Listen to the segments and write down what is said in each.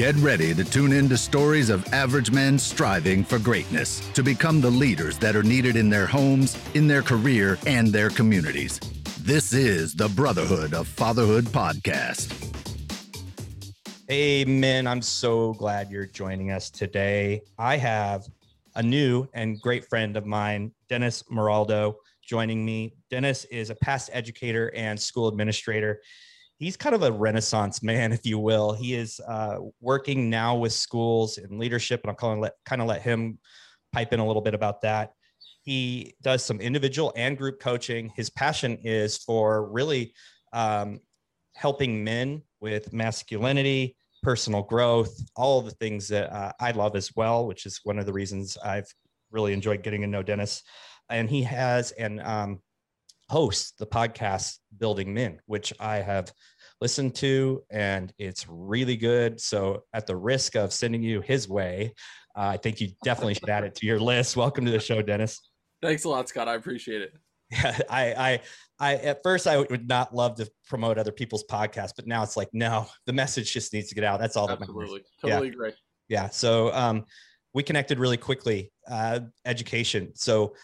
Get ready to tune in to stories of average men striving for greatness to become the leaders that are needed in their homes, in their career, and their communities. This is the Brotherhood of Fatherhood podcast. Amen. I'm so glad you're joining us today. I have a new and great friend of mine, Dennis Moraldo, joining me. Dennis is a past educator and school administrator he's kind of a renaissance man, if you will. He is uh, working now with schools and leadership, and I'll kind of let, kind of let him pipe in a little bit about that. He does some individual and group coaching. His passion is for really um, helping men with masculinity, personal growth, all the things that uh, I love as well, which is one of the reasons I've really enjoyed getting to know Dennis. And he has an um, hosts the podcast Building Men, which I have listened to, and it's really good. So, at the risk of sending you his way, uh, I think you definitely should add it to your list. Welcome to the show, Dennis. Thanks a lot, Scott. I appreciate it. Yeah, I, I, I, at first I would not love to promote other people's podcasts, but now it's like, no, the message just needs to get out. That's all Absolutely. that matters. Totally yeah. agree. Yeah. So, um, we connected really quickly. Uh, education. So,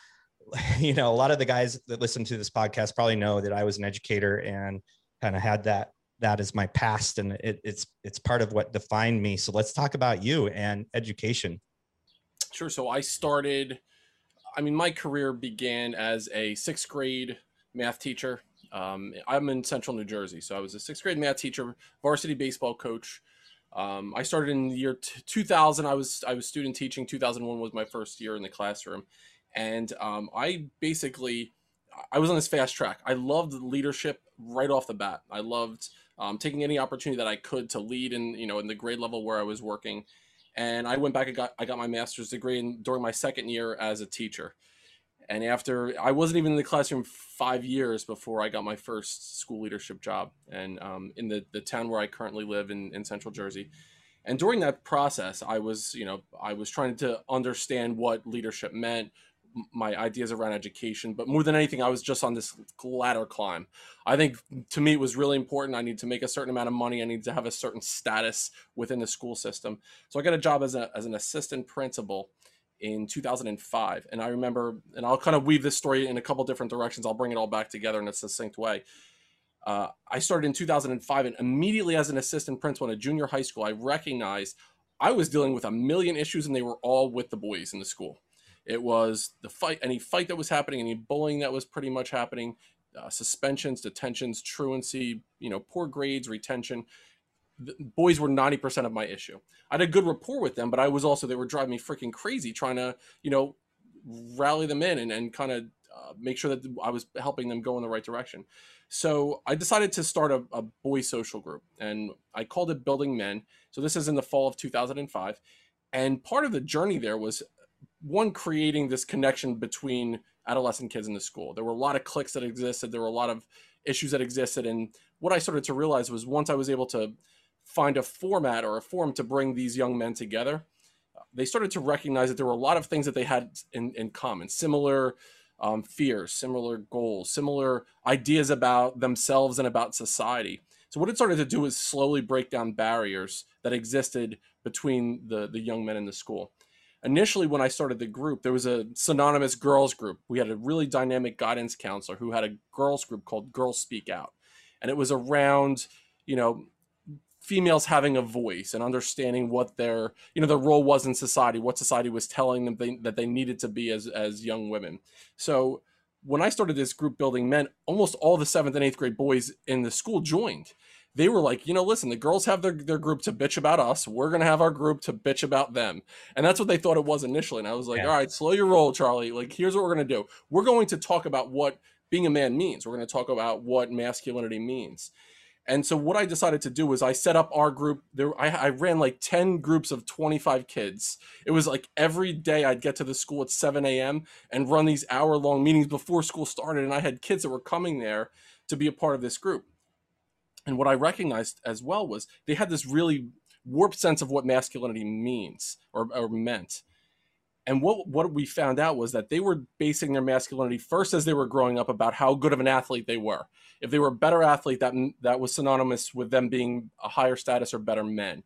you know, a lot of the guys that listen to this podcast probably know that I was an educator and kind of had that that as my past and it, it's it's part of what defined me. So let's talk about you and education. Sure. So I started. I mean, my career began as a sixth grade math teacher. Um, I'm in Central New Jersey, so I was a sixth grade math teacher, varsity baseball coach. Um, I started in the year t- 2000. I was I was student teaching. 2001 was my first year in the classroom, and um, I basically I was on this fast track. I loved leadership right off the bat. I loved um, taking any opportunity that I could to lead in you know in the grade level where I was working. And I went back and got I got my master's degree in, during my second year as a teacher. And after I wasn't even in the classroom five years before I got my first school leadership job, and um, in the the town where I currently live in in Central Jersey. And during that process, I was you know I was trying to understand what leadership meant, my ideas around education but more than anything i was just on this ladder climb. I think to me it was really important. I need to make a certain amount of money. I need to have a certain status within the school system. So i got a job as, a, as an assistant principal in 2005 and i remember and i'll kind of weave this story in a couple different directions. I'll bring it all back together in a succinct way. Uh, i started in 2005 and immediately as an assistant principal in a junior high school i recognized i was dealing with a million issues and they were all with the boys in the school it was the fight, any fight that was happening, any bullying that was pretty much happening, uh, suspensions, detentions, truancy, you know, poor grades, retention. The boys were 90% of my issue. I had a good rapport with them, but I was also, they were driving me freaking crazy trying to, you know, rally them in and, and kind of uh, make sure that I was helping them go in the right direction. So I decided to start a, a boy social group and I called it Building Men. So this is in the fall of 2005. And part of the journey there was one creating this connection between adolescent kids in the school. There were a lot of cliques that existed. There were a lot of issues that existed, and what I started to realize was once I was able to find a format or a forum to bring these young men together, they started to recognize that there were a lot of things that they had in, in common, similar um, fears, similar goals, similar ideas about themselves and about society. So what it started to do was slowly break down barriers that existed between the the young men in the school initially when I started the group, there was a synonymous girls group. We had a really dynamic guidance counselor who had a girls group called Girls Speak Out. And it was around, you know, females having a voice and understanding what their, you know, their role was in society, what society was telling them they, that they needed to be as as young women. So when I started this group building men, almost all the seventh and eighth grade boys in the school joined they were like, you know, listen, the girls have their, their group to bitch about us. We're going to have our group to bitch about them. And that's what they thought it was initially. And I was like, yeah. all right, slow your roll, Charlie. Like, here's what we're going to do. We're going to talk about what being a man means. We're going to talk about what masculinity means. And so what I decided to do was I set up our group. There, I, I, ran like ten groups of twenty five kids. It was like every day I'd get to the school at seven a.m. and run these hour long meetings before school started, and I had kids that were coming there to be a part of this group. And what I recognized as well was they had this really warped sense of what masculinity means or, or meant. And what what we found out was that they were basing their masculinity first as they were growing up about how good of an athlete they were. If they were a better athlete, that that was synonymous with them being a higher status or better men.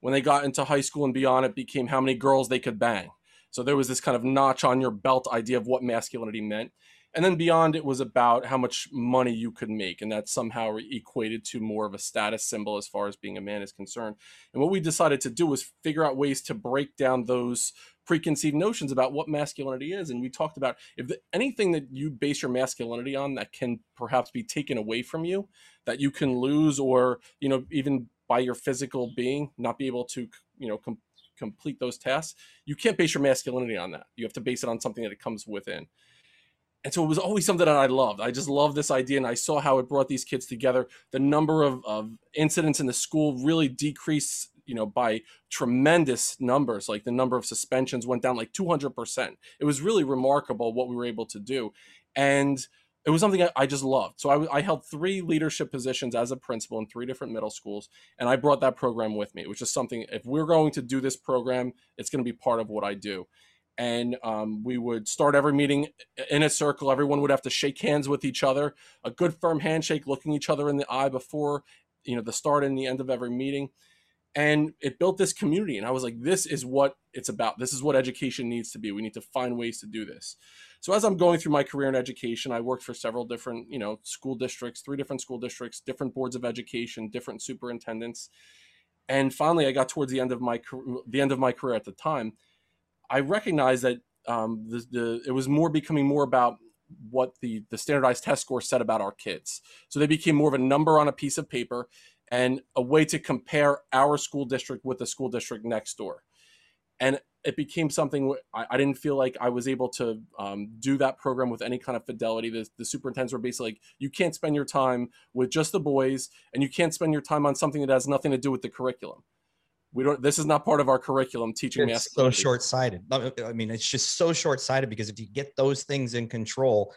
When they got into high school and beyond, it became how many girls they could bang. So there was this kind of notch on your belt idea of what masculinity meant. And then beyond, it was about how much money you could make. And that somehow equated to more of a status symbol as far as being a man is concerned. And what we decided to do was figure out ways to break down those preconceived notions about what masculinity is. And we talked about if anything that you base your masculinity on that can perhaps be taken away from you, that you can lose, or, you know, even by your physical being, not be able to, you know, com- complete those tasks, you can't base your masculinity on that. You have to base it on something that it comes within and so it was always something that I loved. I just loved this idea, and I saw how it brought these kids together. The number of, of incidents in the school really decreased, you know, by tremendous numbers. Like the number of suspensions went down like 200%. It was really remarkable what we were able to do. And it was something I, just loved. So I, I held three leadership positions as a principal in three different middle schools, and I brought that program with me, which is something, if we're going to do this program, it's going to be part of what I do and um, we would start every meeting in a circle. Everyone would have to shake hands with each other, a good firm handshake, looking each other in the eye before you know the start and the end of every meeting. And it built this community, and I was like, "This is what it's about. This is what education needs to be. We need to find ways to do this." So as I'm going through my career in education, I worked for several different, you know, school districts, three different school districts, different boards of education, different superintendents, and finally, I got towards the end of my the end of my career at the time I recognize that um, the, the it was more becoming more about what the the standardized test score said about our kids. So they became more of a number on a piece of paper and a way to compare our school district with the school district next door. And it became something I, I didn't feel like I was able to um, do that program with any kind of fidelity. The, the superintendents were basically like, you can't spend your time with just the boys, and you can't spend your time on something that has nothing to do with the curriculum we don't this is not part of our curriculum teaching it's so short-sighted. Uh, I mean it's just so short-sighted because if you get those things in control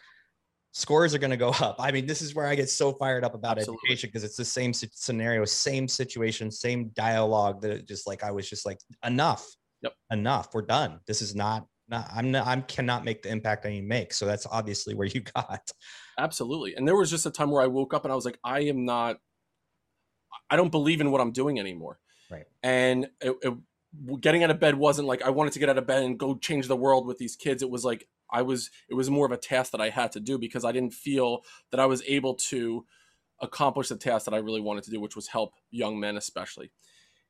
scores are going to go up. I mean this is where i get so fired up about Absolutely. education because it's the same scenario same situation same dialogue that just like i was just like enough. Yep. Enough. We're done. This is not not i'm not i cannot make the impact i need to make. So that's obviously where you got. Absolutely. And there was just a time where I woke up and I was like, I am not, I don't believe in what I'm doing anymore. Right. And it, it, getting out of bed wasn't like I wanted to get out of bed and go change the world with these kids. It was like I was. It was more of a task that I had to do because I didn't feel that I was able to accomplish the task that I really wanted to do, which was help young men, especially.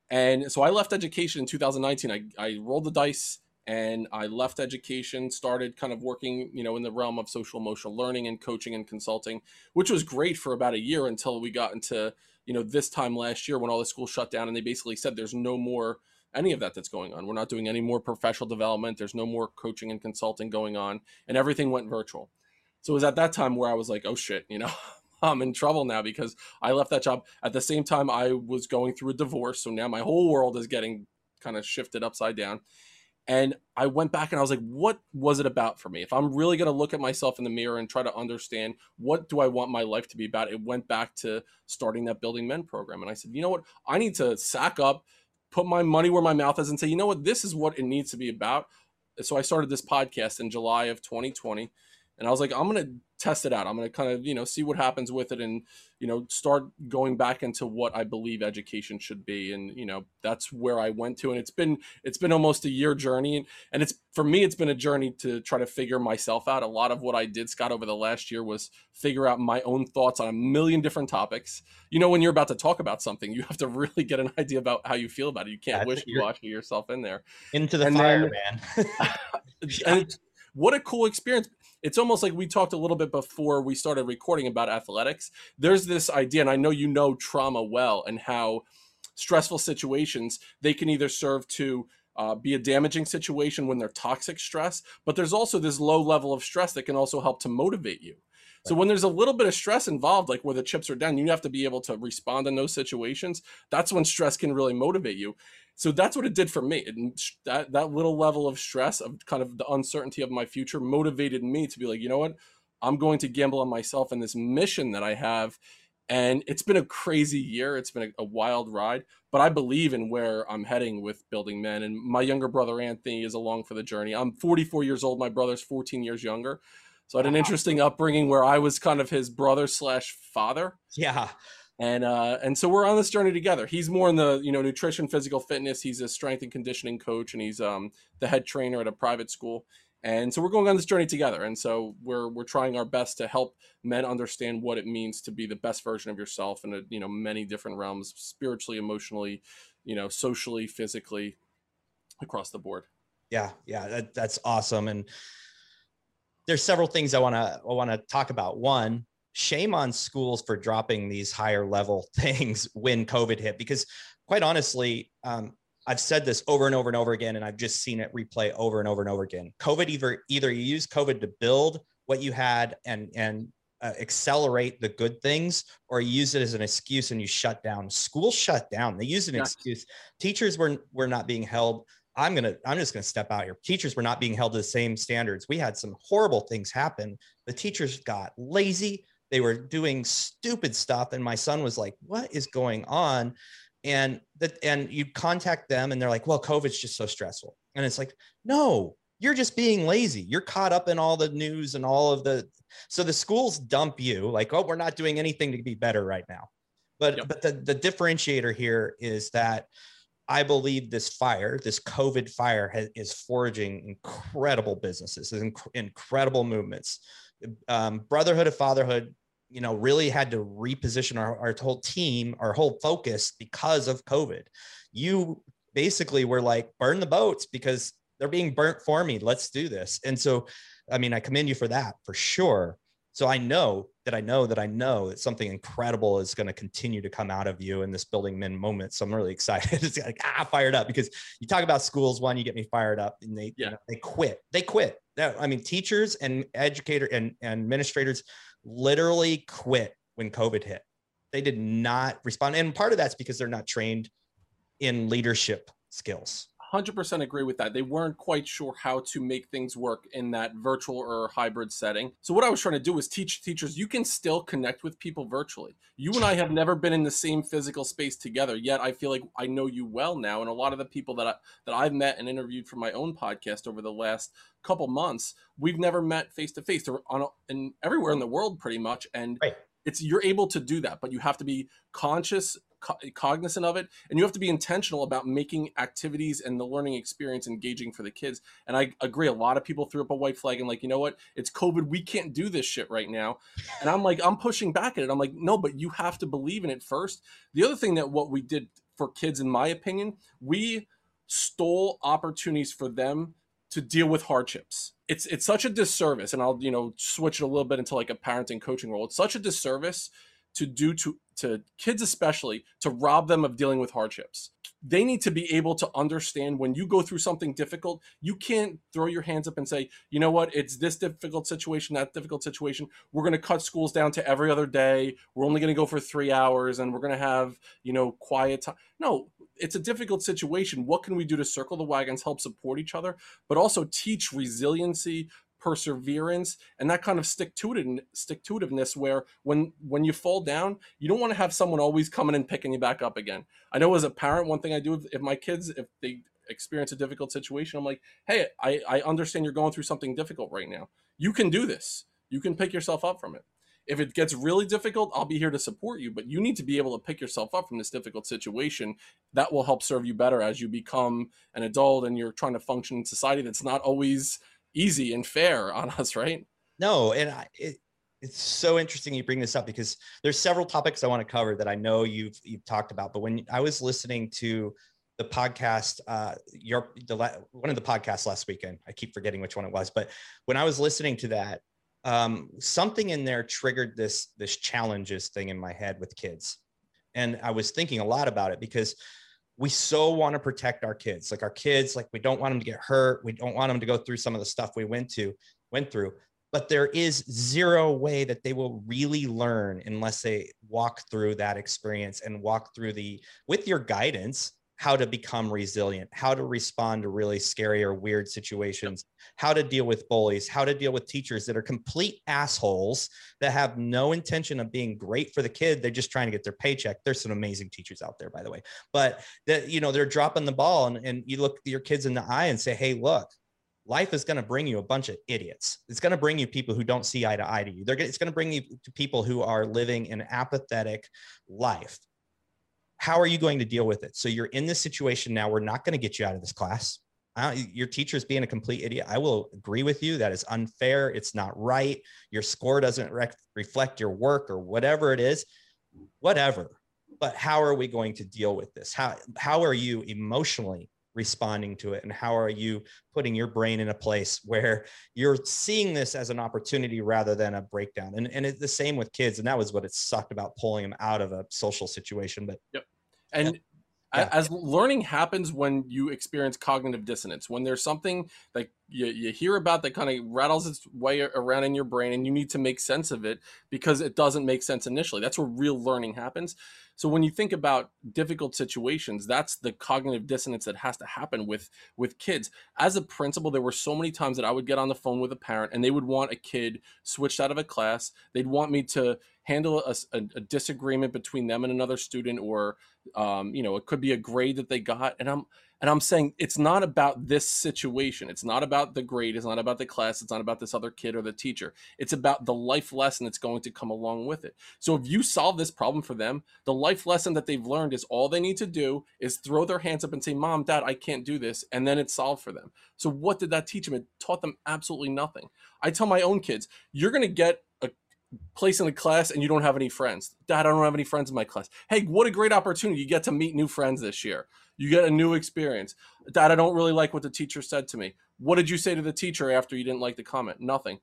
And so I left education in 2019. I, I rolled the dice and I left education, started kind of working, you know, in the realm of social emotional learning and coaching and consulting, which was great for about a year until we got into you know, this time last year when all the schools shut down and they basically said there's no more any of that that's going on. We're not doing any more professional development. There's no more coaching and consulting going on, and everything went virtual. So it was at that time where I was like, oh shit, you know, I'm in trouble now because I left that job. At the same time, I was going through a divorce. So now my whole world is getting kind of shifted upside down. And I went back and I was like, what was it about for me? If I'm really going to look at myself in the mirror and try to understand what do I want my life to be about, it went back to starting that Building Men program. And I said, you know what? I need to sack up, put my money where my mouth is, and say, you know what? This is what it needs to be about. So I started this podcast in July of 2020 and I was like, I'm gonna test it out. I'm gonna kind of you know see what happens with it, and you know start going back into what I believe education should be, and you know that's where I went to, and it's been it's been almost a year journey, and, and it's for me it's been a journey to try to figure myself out. A lot of what I did, Scott, over the last year was figure out my own thoughts on a million different topics. You know, when you're about to talk about something, you have to really get an idea about how you feel about it. You can't wish washy yourself in there into the and fire, then, man. and what a cool experience it's almost like we talked a little bit before we started recording about athletics. There's this idea, and I know you know trauma well and how stressful situations they can either serve to uh, be a damaging situation when they're toxic stress, but there's also this low level of stress that can also help to motivate you. So when there's a little bit of stress involved, like where the chips are down, you have to be able to respond in those situations. That's when stress can really motivate you so that's what it did for me. It, that that little level of stress of kind of the uncertainty of my future motivated me to be like, you know what, I'm going to gamble on myself and this mission that I have. And it's been a crazy year. It's been a, a wild ride, but I believe in where I'm heading with building men. And my younger brother Anthony is along for the journey. I'm 44 years old. My brother's 14 years younger. So I had an interesting upbringing where I was kind of his brother slash father. Yeah. and uh, and so we're on this journey together. He's more in the you know nutrition, physical fitness. He's a strength and conditioning coach, and he's um, the head trainer at a private school. And so we're going on this journey together. And so we're we're trying our best to help men understand what it means to be the best version of yourself in a, you know many different realms, spiritually, emotionally, you know, socially, physically, across the board. Yeah, yeah, that, that's awesome. And there's several things I want to I want to talk about. One, shame on schools for dropping these higher level things when COVID hit, because quite honestly, um, I've said this over and over and over again, and I've just seen it replay over and over and over again. COVID either either you use COVID to build what you had and and uh, accelerate the good things, or you use it as an excuse and you shut down. Schools shut down. They use an yeah. excuse. Teachers were were not being held. I'm gonna I'm just gonna step out here. Teachers were not being held to the same standards. We had some horrible things happen. The teachers got lazy they were doing stupid stuff and my son was like what is going on and that and you contact them and they're like well covid's just so stressful and it's like no you're just being lazy you're caught up in all the news and all of the so the schools dump you like oh we're not doing anything to be better right now but yep. but the, the differentiator here is that I believe this fire, this COVID fire, has, is forging incredible businesses, inc- incredible movements. Um, brotherhood of fatherhood you know really had to reposition our, our whole team our whole focus because of covid. You basically were like burn the boats because they're being burnt for me. Let's do this. And so i mean i commend you for that for sure so i know that i know that i know that something incredible is going to continue to come out of you in this building men moment so i'm really excited it's like ah fired up because you talk about schools one you get me fired up and they yeah. you know, they quit they quit I mean, teachers and educator and, and administrators literally quit when COVID hit. They did not respond. And part of that's because they're not trained in leadership skills. 100% agree with that. They weren't quite sure how to make things work in that virtual or hybrid setting. So, what I was trying to do was teach teachers you can still connect with people virtually. You and I have never been in the same physical space together, yet I feel like I know you well now. And a lot of the people that, I, that I've met and interviewed for my own podcast over the last couple months, we've never met face to face or on and everywhere in the world pretty much. And right. it's you're able to do that, but you have to be conscious co- cognizant of it and you have to be intentional about making activities and the learning experience engaging for the kids. And i agree a lot of people threw up a white flag and like you know what? It's covid. We can't do this shit right now. And i'm like i'm pushing back at it. I'm like no but you have to believe in it first. The other thing that what we did for kids in my opinion we stole opportunities for them to deal with hardships. It's it's such a disservice, and I'll you know switch it a little bit into like a parenting coaching role. It's such a disservice to do to to kids especially to rob them of dealing with hardships. They need to be able to understand when you go through something difficult you can't throw your hands up and say you know what? It's this difficult situation that difficult situation. We're going to cut schools down to every other day. We're only going to go for three hours and we're going to have you know quiet time no it's a difficult situation. What can we do to circle the wagons help support each other but also teach resiliency perseverance and that kind of stick to it stick to itiveness where when when you fall down you don't want to have someone always coming and picking you back up again. I know as a parent one thing i do if, if my kids if they experience a difficult situation i'm like hey I, I understand you're going through something difficult right now. You can do this. You can pick yourself up from it. If it gets really difficult i'll be here to support you but you need to be able to pick yourself up from this difficult situation. That will help serve you better as you become an adult and you're trying to function in society that's not always easy and fair on us, right? No, and I, it, it's so interesting you bring this up because there's several topics I want to cover that I know you've you've talked about. But when I was listening to the podcast, uh, your the one of the podcasts last weekend, I keep forgetting which one it was, but when I was listening to that, um, something in there triggered this this challenges thing in my head with kids, and I was thinking a lot about it because we so want to protect our kids. Like our kids like we don't want them to get hurt. We don't want them to go through some of the stuff we went to went through. But there is zero way that they will really learn unless they walk through that experience and walk through the with your guidance how to become resilient, how to respond to really scary or weird situations, how to deal with bullies, how to deal with teachers that are complete assholes that have no intention of being great for the kid. They're just trying to get their paycheck. There's some amazing teachers out there, by the way, but that, you know, they're dropping the ball and, and you look your kids in the eye and say, Hey, look, life is going to bring you a bunch of idiots. It's going to bring you people who don't see eye to eye to you. They're, it's going to bring you to people who are living an apathetic life. How are you going to deal with it? So you're in this situation now. We're not going to get you out of this class. your teacher's being a complete idiot. I will agree with you. That is unfair. It's not right. Your score doesn't reflect your work or whatever it is. Whatever. But how are we going to deal with this? How how are you emotionally responding to it? And how are you putting your brain in a place where you're seeing this as an opportunity rather than a breakdown? And, and it's the same with kids and that was what it sucked about pulling them out of a social situation but yep. And yeah. as learning happens when you experience cognitive dissonance when there's something that you, you hear about that kind of rattles its way around in your brain and you need to make sense of it because it doesn't make sense initially. That's where real learning happens. So when you think about difficult situations that's the cognitive dissonance that has to happen with with kids. As a principal there were so many times that i would get on the phone with a parent and they would want a kid switched out of a class. They'd want me to handle a, a, a disagreement between them and another student or um, you know it could be a grade that they got and i'm and I'm saying it's not about this situation. It's not about the grade. It's not about the class. It's not about this other kid or the teacher. It's about the life lesson that's going to come along with it. So if you solve this problem for them, the life lesson that they've learned is all they need to do is throw their hands up and say, Mom, Dad, I can't do this. And then it's solved for them. So what did that teach them? It taught them absolutely nothing. I tell my own kids, you're going to get place in the class and you don't have any friends. Dad, I don't have any friends in my class. Hey, what a great opportunity. You get to meet new friends this year. You get a new experience. Dad, I don't really like what the teacher said to me. What did you say to the teacher after you didn't like the comment? Nothing.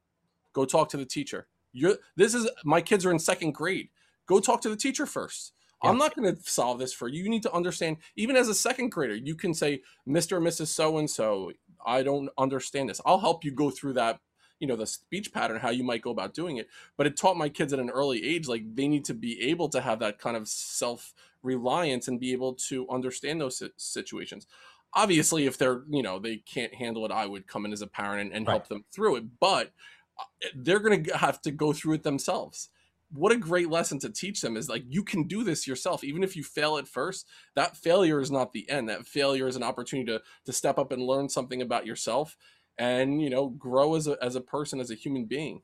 Go talk to the teacher. You're this is my kids are in second grade. Go talk to the teacher first. Yeah. I'm not going to solve this for you. You need to understand, even as a second grader, you can say, Mr. and Mrs. So and so, I don't understand this. I'll help you go through that you know the speech pattern how you might go about doing it but it taught my kids at an early age like they need to be able to have that kind of self reliance and be able to understand those situations. Obviously if they're you know they can't handle it i would come in as a parent and, and right. help them through it but uh, they're going to have to go through it themselves. What a great lesson to teach them is like you can do this yourself even if you fail at first that failure is not the end that failure is an opportunity to to step up and learn something about yourself and you know grow as a as a person as a human being.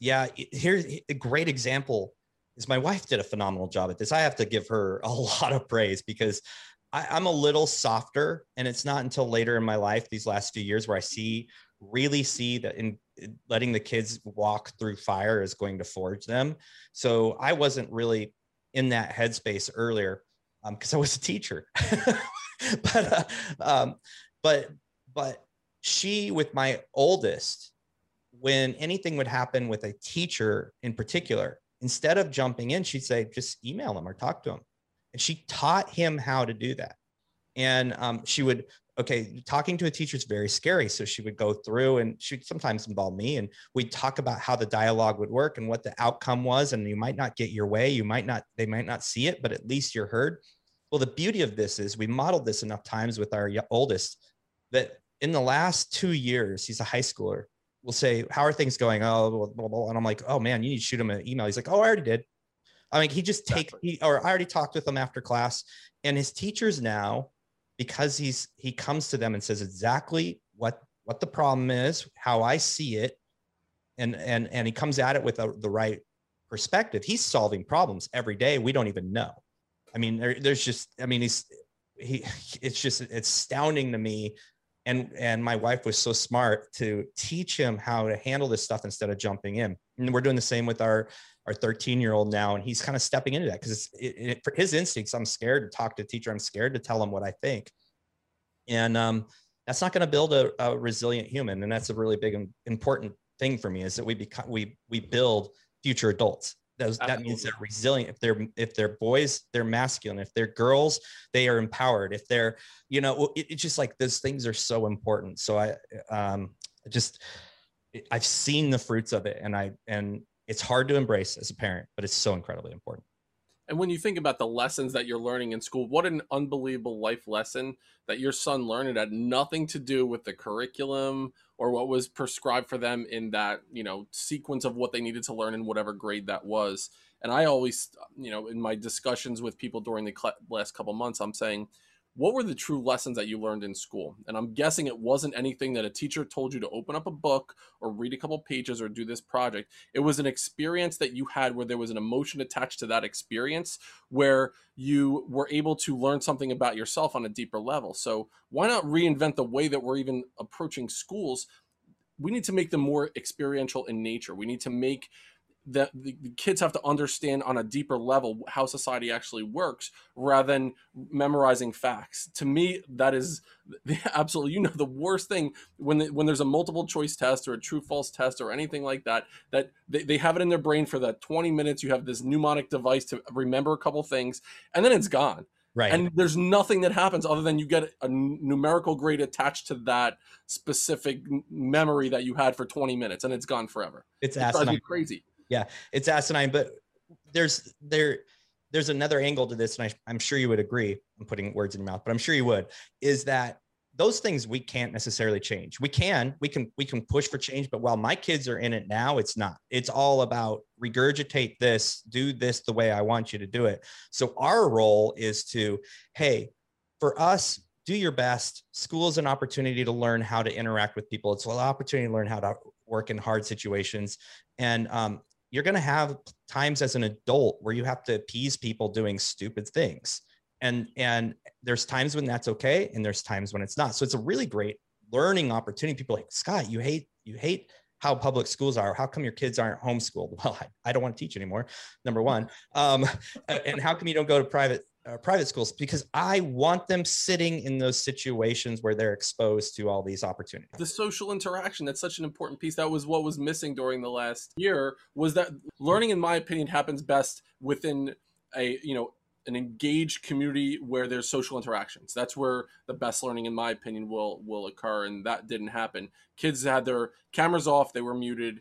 Yeah here's a great example is my wife did a phenomenal job at this. I have to give her a lot of praise because I, i'm a little softer and it's not until later in my life these last few years where i see really see that in letting the kids walk through fire is going to forge them. So i wasn't really in that headspace earlier because um, i was a teacher. But uh, um, but but she with my oldest when anything would happen with a teacher in particular instead of jumping in she'd say just email them or talk to them and she taught him how to do that. And um, she would okay talking to a teacher is very scary. So she would go through and she'd sometimes involve me and we'd talk about how the dialogue would work and what the outcome was. And you might not get your way. You might not they might not see it but at least you're heard. Well the beauty of this is we modeled this enough times with our oldest that in the last two years, he's a high schooler. We'll say, "How are things going?" Oh, blah, blah, blah. and I'm like, "Oh man, you need to shoot him an email." He's like, "Oh, I already did." I mean, he just take he or I already talked with him after class, and his teachers now, because he's he comes to them and says exactly what what the problem is, how I see it, and and and he comes at it with a, the right perspective. He's solving problems every day. We don't even know. I mean, there, there's just I mean, he's he. It's just it's astounding to me and and my wife was so smart to teach him how to handle this stuff instead of jumping in. And we're doing the same with our our 13 year old now and he's kind of stepping into that because it, it, for his instincts i'm scared to talk to a teacher. I'm scared to tell him what i think. And um, that's not going to build a, a, resilient human and that's a really big important thing for me is that we become we we build future adults those, that means they're resilient. If they're if they're boys they're masculine. If they're girls they are empowered. If they're you know it, it's just like those things are so important. So i um just i've seen the fruits of it and i and it's hard to embrace as a parent but it's so incredibly important and when you think about the lessons that you're learning in school, what an unbelievable life lesson that your son learned. It had nothing to do with the curriculum or what was prescribed for them in that, you know, sequence of what they needed to learn in whatever grade that was. And I always, you know, in my discussions with people during the cl- last couple months, I'm saying, what were the true lessons that you learned in school? And I'm guessing it wasn't anything that a teacher told you to open up a book or read a couple pages or do this project. It was an experience that you had where there was an emotion attached to that experience where you were able to learn something about yourself on a deeper level. So why not reinvent the way that we're even approaching schools? We need to make them more experiential in nature. We need to make that the, the, kids have to understand on a deeper level how society actually works rather than memorizing facts to me that is the absolutely you know the worst thing when the, when there's a multiple choice test or a true false test or anything like that that they, they have it in their brain for that 20 minutes you have this mnemonic device to remember a couple things and then it's gone Right. And there's nothing that happens other than you get a numerical grade attached to that specific memory that you had for 20 minutes and it's gone forever. It's it crazy yeah it's asinine but there's there there's another angle to this and I, i'm sure you would agree i'm putting words in your mouth but i'm sure you would is that those things we can't necessarily change. We can we can we can push for change but while my kids are in it now it's not. It's all about regurgitate this do this the way i want you to do it. So our role is to hey for us do your best. School is an opportunity to learn how to interact with people. It's an opportunity to learn how to work in hard situations. And um, you're going to have times as an adult where you have to appease people doing stupid things. And and there's times when that's okay and there's times when it's not. So it's a really great learning opportunity. People like scott you hate you hate how public schools are. How come your kids aren't homeschooled? Well i, I don't want to teach anymore number one. Um, and how come you don't go to private uh, private schools because I want them sitting in those situations where they're exposed to all these opportunities. The social interaction, that's such an important piece. That was what was missing during the last year was that learning in my opinion happens best within a, you know, an engaged community where there's social interactions. That's where the best learning, in my opinion, will will occur, and that didn't happen. Kids had their cameras off; they were muted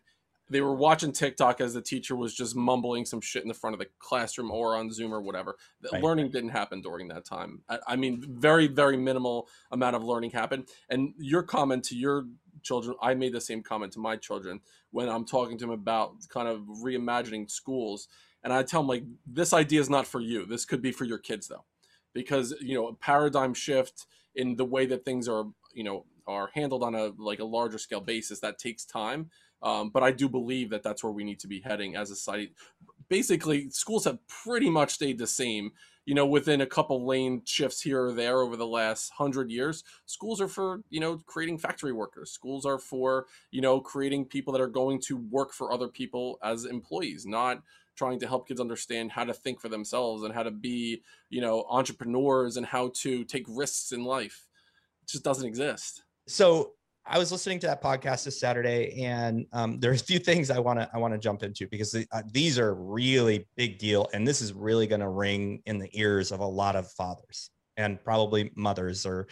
they were watching TikTok as the teacher was just mumbling some shit in the front of the classroom or on Zoom or whatever. Right. Learning didn't happen during that time. I, I, mean, very, very minimal amount of learning happened. And your comment to your children, I made the same comment to my children when I'm talking to them about kind of reimagining schools. And I tell them, like, this idea is not for you. This could be for your kids, though, because, you know, a paradigm shift in the way that things are, you know, are handled on a like a larger scale basis that takes time um, but I do believe that that's where we need to be heading as a society. Basically, schools have pretty much stayed the same. You know, within a couple lane shifts here or there over the last hundred years, schools are for you know creating factory workers. Schools are for you know creating people that are going to work for other people as employees, not trying to help kids understand how to think for themselves and how to be you know entrepreneurs and how to take risks in life. It just doesn't exist. So I was listening to that podcast this Saturday, and um, there's a few things I want to I want to jump into because the, uh, these are really big deal, and this is really going to ring in the ears of a lot of fathers and probably mothers or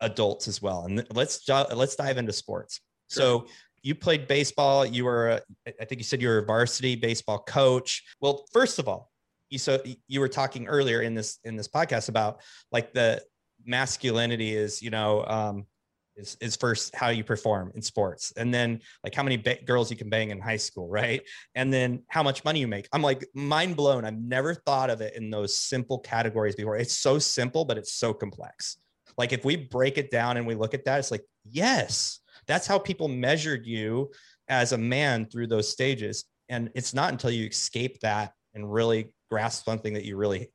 adults as well. And let's let's dive into sports. Sure. So you played baseball. You were, I think you said you were a varsity baseball coach. Well, first of all, you so you were talking earlier in this in this podcast about like the masculinity is you know um, is, is first how you perform in sports. And then like how many ba- girls you can bang in high school right? And then how much money you make. I'm like mind blown. I've never thought of it in those simple categories before. It's so simple but it's so complex. Like if we break it down and we look at that it's like yes that's how people measured you as a man through those stages. And it's not until you escape that and really grasp something that you really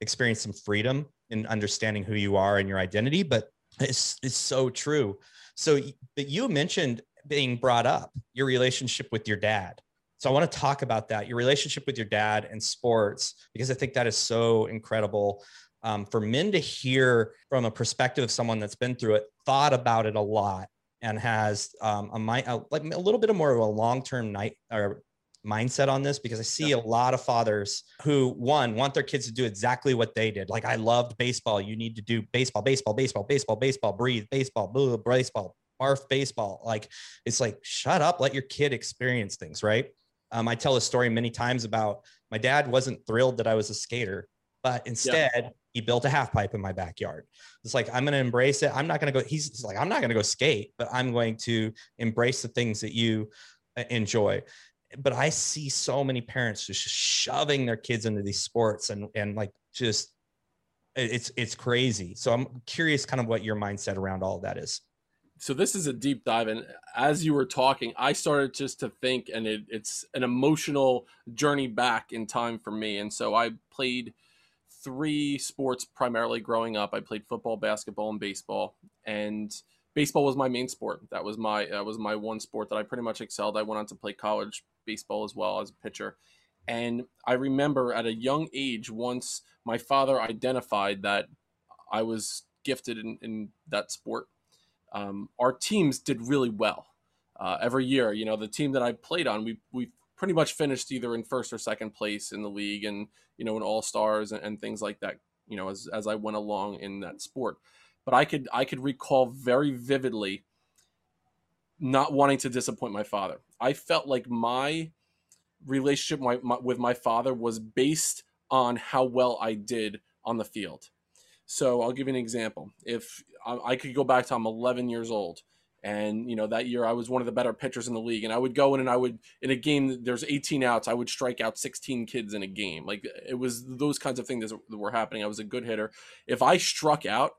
experience some freedom in understanding who you are and your identity but it's, it's so true. So, but you mentioned being brought up, your relationship with your dad. So I want to talk about that, your relationship with your dad and sports, because I think that is so incredible um, for men to hear from a perspective of someone that's been through it, thought about it a lot, and has um, a, a, like a little bit of more of a long-term night or mindset on this because I see a lot of fathers who one want their kids to do exactly what they did. Like I loved baseball. You need to do baseball, baseball, baseball, baseball, baseball, breathe, baseball, blah, baseball, barf, baseball. Like it's like shut up, let your kid experience things, right? Um, I tell a story many times about my dad wasn't thrilled that I was a skater, but instead yeah. he built a half pipe in my backyard. It's like I'm going to embrace it. I'm not going to go. He's like I'm not going to go skate, but I'm going to embrace the things that you uh, enjoy but I see so many parents just shoving their kids into these sports and and like just it's it's crazy. So I'm curious, kind of what your mindset around all that is. So this is a deep dive, and as you were talking, I started just to think, and it, it's an emotional journey back in time for me. And so I played three sports primarily growing up. I played football, basketball, and baseball, and baseball was my main sport. That was my that was my one sport that I pretty much excelled. I went on to play college baseball as well as a pitcher. And I remember at a young age, once my father identified that I was gifted in, in that sport, um, our teams did really well uh, every year. You know, the team that I played on, we we pretty much finished either in first or second place in the league, and you know, in all stars and, and things like that. You know, as as I went along in that sport, but I could I could recall very vividly not wanting to disappoint my father. I felt like my relationship my, my, with my father was based on how well I did on the field. So I'll give you an example. If I, I could go back to I'm 11 years old, and you know that year I was one of the better pitchers in the league, and I would go in and I would in a game there's 18 outs, I would strike out 16 kids in a game. Like it was those kinds of things that were happening. I was a good hitter. If I struck out,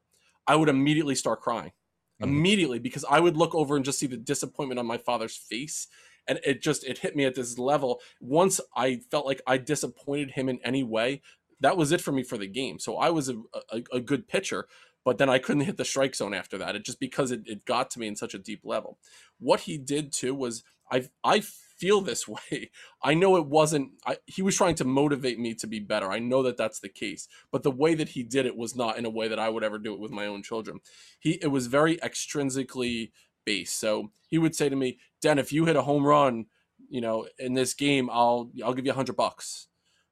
I would immediately start crying. Mm-hmm. Immediately because I would look over and just see the disappointment on my father's face and it just it hit me at this level. Once i felt like i disappointed him in any way that was it for me for the game. So i was a, a, a good pitcher but then i couldn't hit the strike zone after that. It just because it, it got to me in such a deep level. What he did too was i i feel this way. I know it wasn't I, he was trying to motivate me to be better. I know that that's the case but the way that he did it was not in a way that i would ever do it with my own children. He it was very extrinsically base. So he would say to me, "Den, if you hit a home run, you know, in this game, I'll I'll give you a hundred bucks."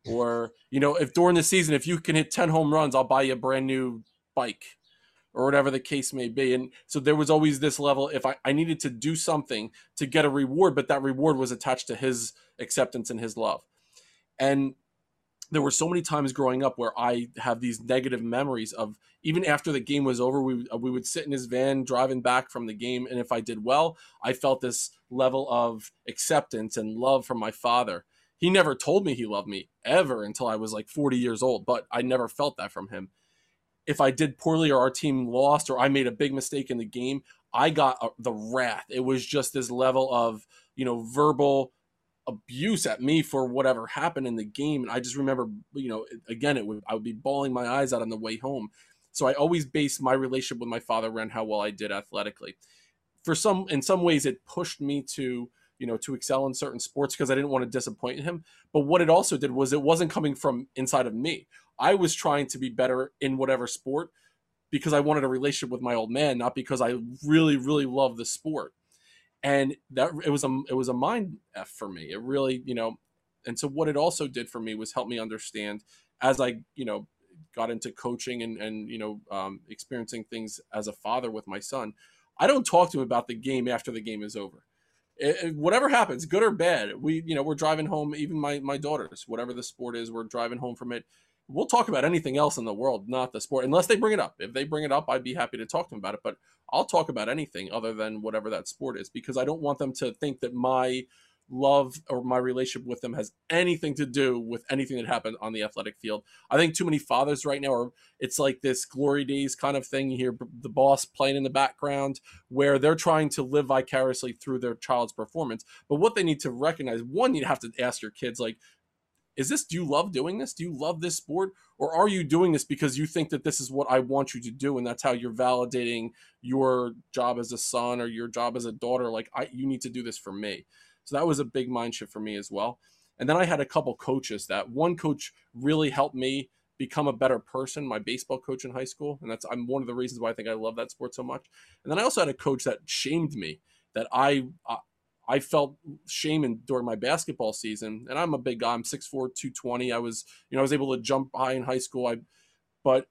Or you know, if during the season, if you can hit ten home runs, I'll buy you a brand new bike, or whatever the case may be. And so there was always this level. If I, I needed to do something to get a reward, but that reward was attached to his acceptance and his love. And there were so many times growing up where I have these negative memories of even after the game was over, we we would sit in his van driving back from the game, and if I did well, I felt this level of acceptance and love from my father. He never told me he loved me ever until I was like 40 years old, but I never felt that from him. If I did poorly or our team lost or I made a big mistake in the game, I got uh, the wrath. It was just this level of, you know, verbal abuse at me for whatever happened in the game. And I just remember, you know, again, it would I would be bawling my eyes out on the way home. So I always based my relationship with my father around how well I did athletically. For some, in some ways, it pushed me to you know to excel in certain sports because I didn't want to disappoint him. But what it also did was it wasn't coming from inside of me. I was trying to be better in whatever sport because I wanted a relationship with my old man, not because I really, really love the sport and that it was a it was a mind f for me. It really you know and so what it also did for me was help me understand as i you know got into coaching and and you know um, experiencing things as a father with my son i don't talk to him about the game after the game is over. It, it, whatever happens good or bad we you know we're driving home even my my daughters whatever the sport is we're driving home from it we'll talk about anything else in the world, not the sport, unless they bring it up. If they bring it up, I'd be happy to talk to them about it. But I'll talk about anything other than whatever that sport is because I don't want them to think that my love or my relationship with them has anything to do with anything that happened on the athletic field. I think too many fathers right now are it's like this glory days kind of thing. You hear the boss playing in the background where they're trying to live vicariously through their child's performance. But what they need to recognize, one, you have to ask your kids like, is this do you love doing this? Do you love this sport? Or are you doing this because you think that this is what i want you to do and that's how you're validating your job as a son or your job as a daughter? Like i you need to do this for me. So that was a big mind shift for me as well. And then i had a couple coaches that one coach really helped me become a better person my baseball coach in high school. And that's i'm one of the reasons why i think i love that sport so much. And then i also had a coach that shamed me that i I felt shame in during my basketball season, and I'm a big guy. I'm 6'4", 220. I was, you know, I was able to jump high in high school. I, but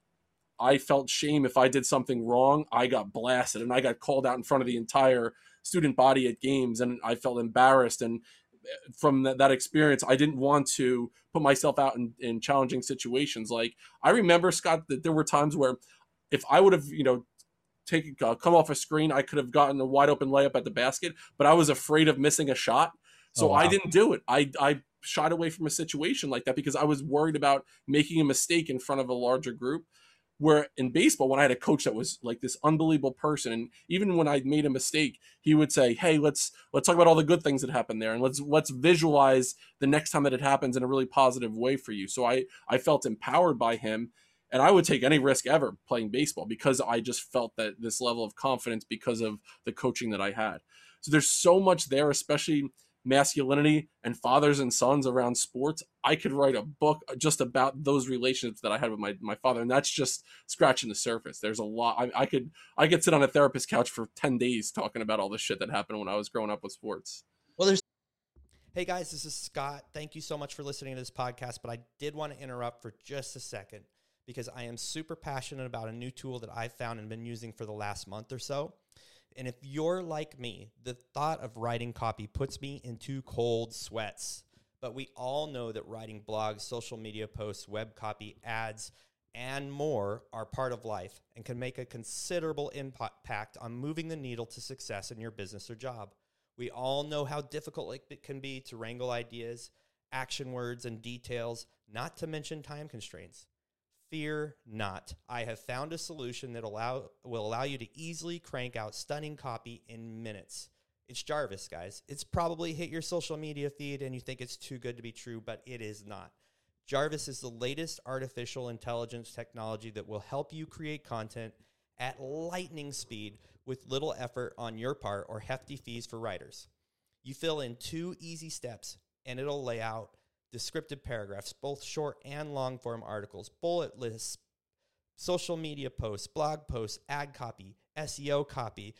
I felt shame if I did something wrong. I got blasted, and I got called out in front of the entire student body at games, and I felt embarrassed. And eh, from that, that experience, I didn't want to put myself out in, in challenging situations. Like I remember, Scott, that there were times where if I would have, you know, take uh, come off a screen, I could have gotten a wide open layup at the basket, but I was afraid of missing a shot, so oh, wow. I didn't do it. I I shot away from a situation like that because I was worried about making a mistake in front of a larger group. Where in baseball, when I had a coach that was like this unbelievable person, and even when I made a mistake, he would say, "Hey, let's let's talk about all the good things that happened there, and let's let's visualize the next time that it happens in a really positive way for you." So I I felt empowered by him, and I would take any risk ever playing baseball because I just felt that this level of confidence because of the coaching that I had. So there's so much there, especially masculinity and fathers and sons around sports. I could write a book just about those relationships that i had with my, my father and that's just scratching the surface. There's a lot I, I could i could sit on a therapist couch for 10 days talking about all the shit that happened when i was growing up with sports. Well there's hey guys this is scott. Thank you so much for listening to this podcast but i did want to interrupt for just a second because i am super passionate about a new tool that i've found and been using for the last month or so and if you're like me, the thought of writing copy puts me into cold sweats. But we all know that writing blogs, social media posts, web copy, ads, and more are part of life and can make a considerable impact on moving the needle to success in your business or job. We all know how difficult it can be to wrangle ideas, action words, and details, not to mention time constraints. Fear not. I have found a solution that allow will allow you to easily crank out stunning copy in minutes. It's Jarvis, guys. It's probably hit your social media feed and you think it's too good to be true, but it is not. Jarvis is the latest artificial intelligence technology that will help you create content at lightning speed with little effort on your part or hefty fees for writers. You fill in two easy steps and it'll lay out descriptive paragraphs, both short and long form articles, bullet lists, social media posts, blog posts, ad copy, SEO copy,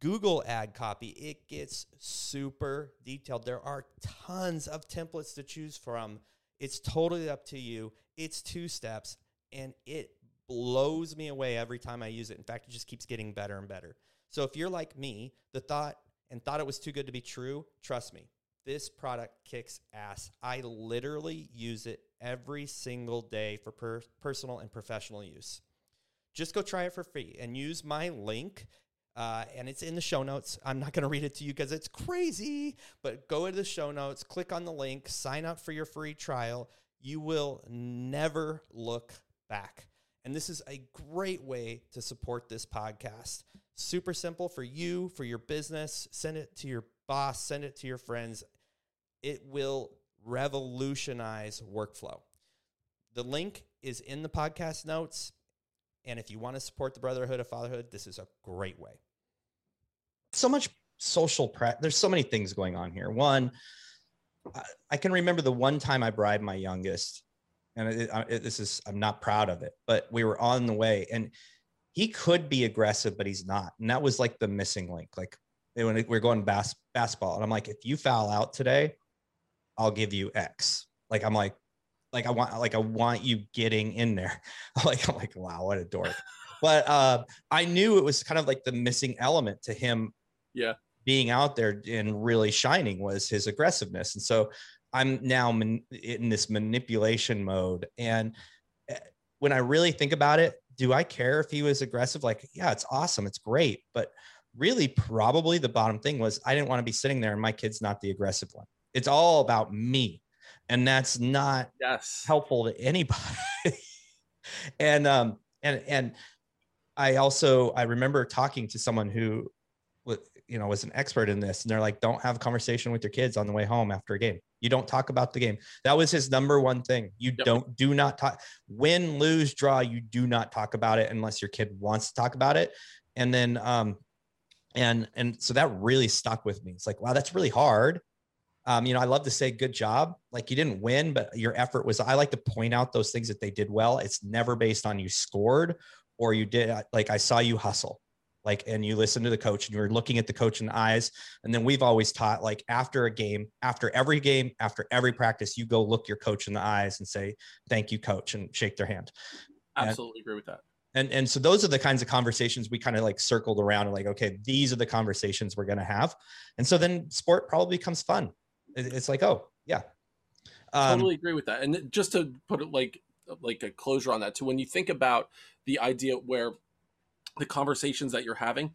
Google ad copy. It gets super detailed. There are tons of templates to choose from. It's totally up to you. It's two steps and it blows me away every time I use it. In fact, it just keeps getting better and better. So if you're like me, the thought and thought it was too good to be true, trust me, this product kicks ass. I literally use it every single day for per- personal and professional use. Just go try it for free and use my link. Uh, and it's in the show notes. I'm not going to read it to you because it's crazy, but go to the show notes, click on the link, sign up for your free trial. You will never look back. And this is a great way to support this podcast. Super simple for you, for your business. Send it to your boss, send it to your friends it will revolutionize workflow. The link is in the podcast notes. And if you want to support the Brotherhood of Fatherhood, this is a great way. So much social prep. There's so many things going on here. One, I can remember the one time I bribed my youngest, and it, it, this is, I'm not proud of it, but we were on the way and he could be aggressive, but he's not. And that was like the missing link. Like when we're going bas- basketball, and I'm like, if you foul out today, I'll give you X. Like I'm like, like I want, like I want you getting in there. like I'm like, wow, what a dork. but uh, I knew it was kind of like the missing element to him. Yeah. Being out there and really shining was his aggressiveness, and so I'm now man- in this manipulation mode. And eh, when I really think about it, do I care if he was aggressive? Like, yeah, it's awesome, it's great, but really, probably the bottom thing was I didn't want to be sitting there and my kid's not the aggressive one. It's all about me. And that's not yes. helpful to anybody. and um and and I also I remember talking to someone who you know was an expert in this and they're like don't have a conversation with your kids on the way home after a game you don't talk about the game that was his number one thing you yep. don't do not talk win lose draw you do not talk about it unless your kid wants to talk about it and then um and and so that really stuck with me it's like wow that's really hard um, you know, I love to say good job. Like you didn't win, but your effort was. I like to point out those things that they did well. It's never based on you scored or you did. Uh, like I saw you hustle, like, and you listened to the coach and you were looking at the coach in the eyes. And then we've always taught, like, after a game, after every game, after every practice, you go look your coach in the eyes and say, "Thank you, coach," and shake their hand. Absolutely and, agree with that. And and so those are the kinds of conversations we kind of like circled around and like, okay, these are the conversations we're going to have. And so then sport probably becomes fun it's like, oh yeah. Um, totally agree with that. And just to put it like like a closure on that too, when you think about the idea where the conversations that you're having,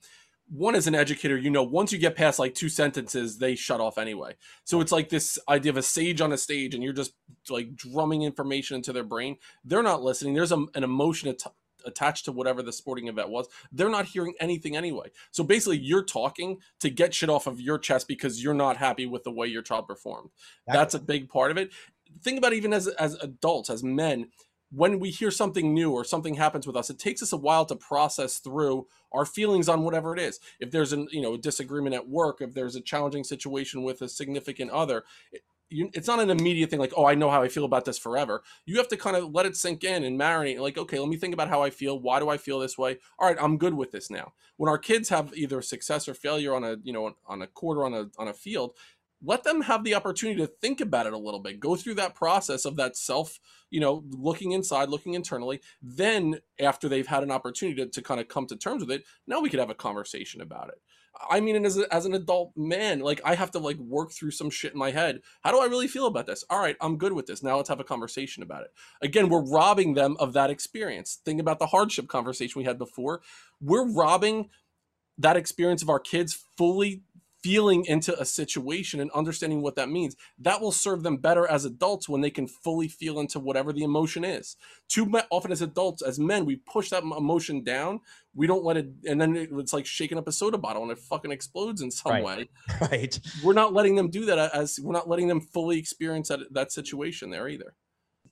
one as an educator, you know, once you get past like two sentences, they shut off anyway. So it's like this idea of a sage on a stage, and you're just like drumming information into their brain. They're not listening. There's a, an emotion attached to whatever the sporting event was, they're not hearing anything anyway. So basically, you're talking to get shit off of your chest because you're not happy with the way your child performed. That's a big part of it. Think about even as as adults, as men, when we hear something new or something happens with us, it takes us a while to process through our feelings on whatever it is. If there's an you know a disagreement at work, if there's a challenging situation with a significant other, it, you, it's not an immediate thing like oh I know how I feel about this forever. You have to kind of let it sink in and marinate. Like okay, let me think about how I feel. Why do I feel this way? All right, I'm good with this now. When our kids have either success or failure on a you know on a quarter on a on a field, let them have the opportunity to think about it a little bit go through that process of that self you know looking inside looking internally then after they've had an opportunity to, to kind of come to terms with it now we could have a conversation about it i mean as, a, as an adult man like i have to like work through some shit in my head. How do i really feel about this? All right i'm good with this. Now let's have a conversation about it. Again we're robbing them of that experience. Think about the hardship conversation we had before. We're robbing that experience of our kids fully feeling into a situation and understanding what that means that will serve them better as adults when they can fully feel into whatever the emotion is. Too often as adults as men we push that emotion down. We don't let it and then it's like shaking up a soda bottle and it fucking explodes in some right. way. Right. We're not letting them do that uh, as we're not letting them fully experience that, that situation there either.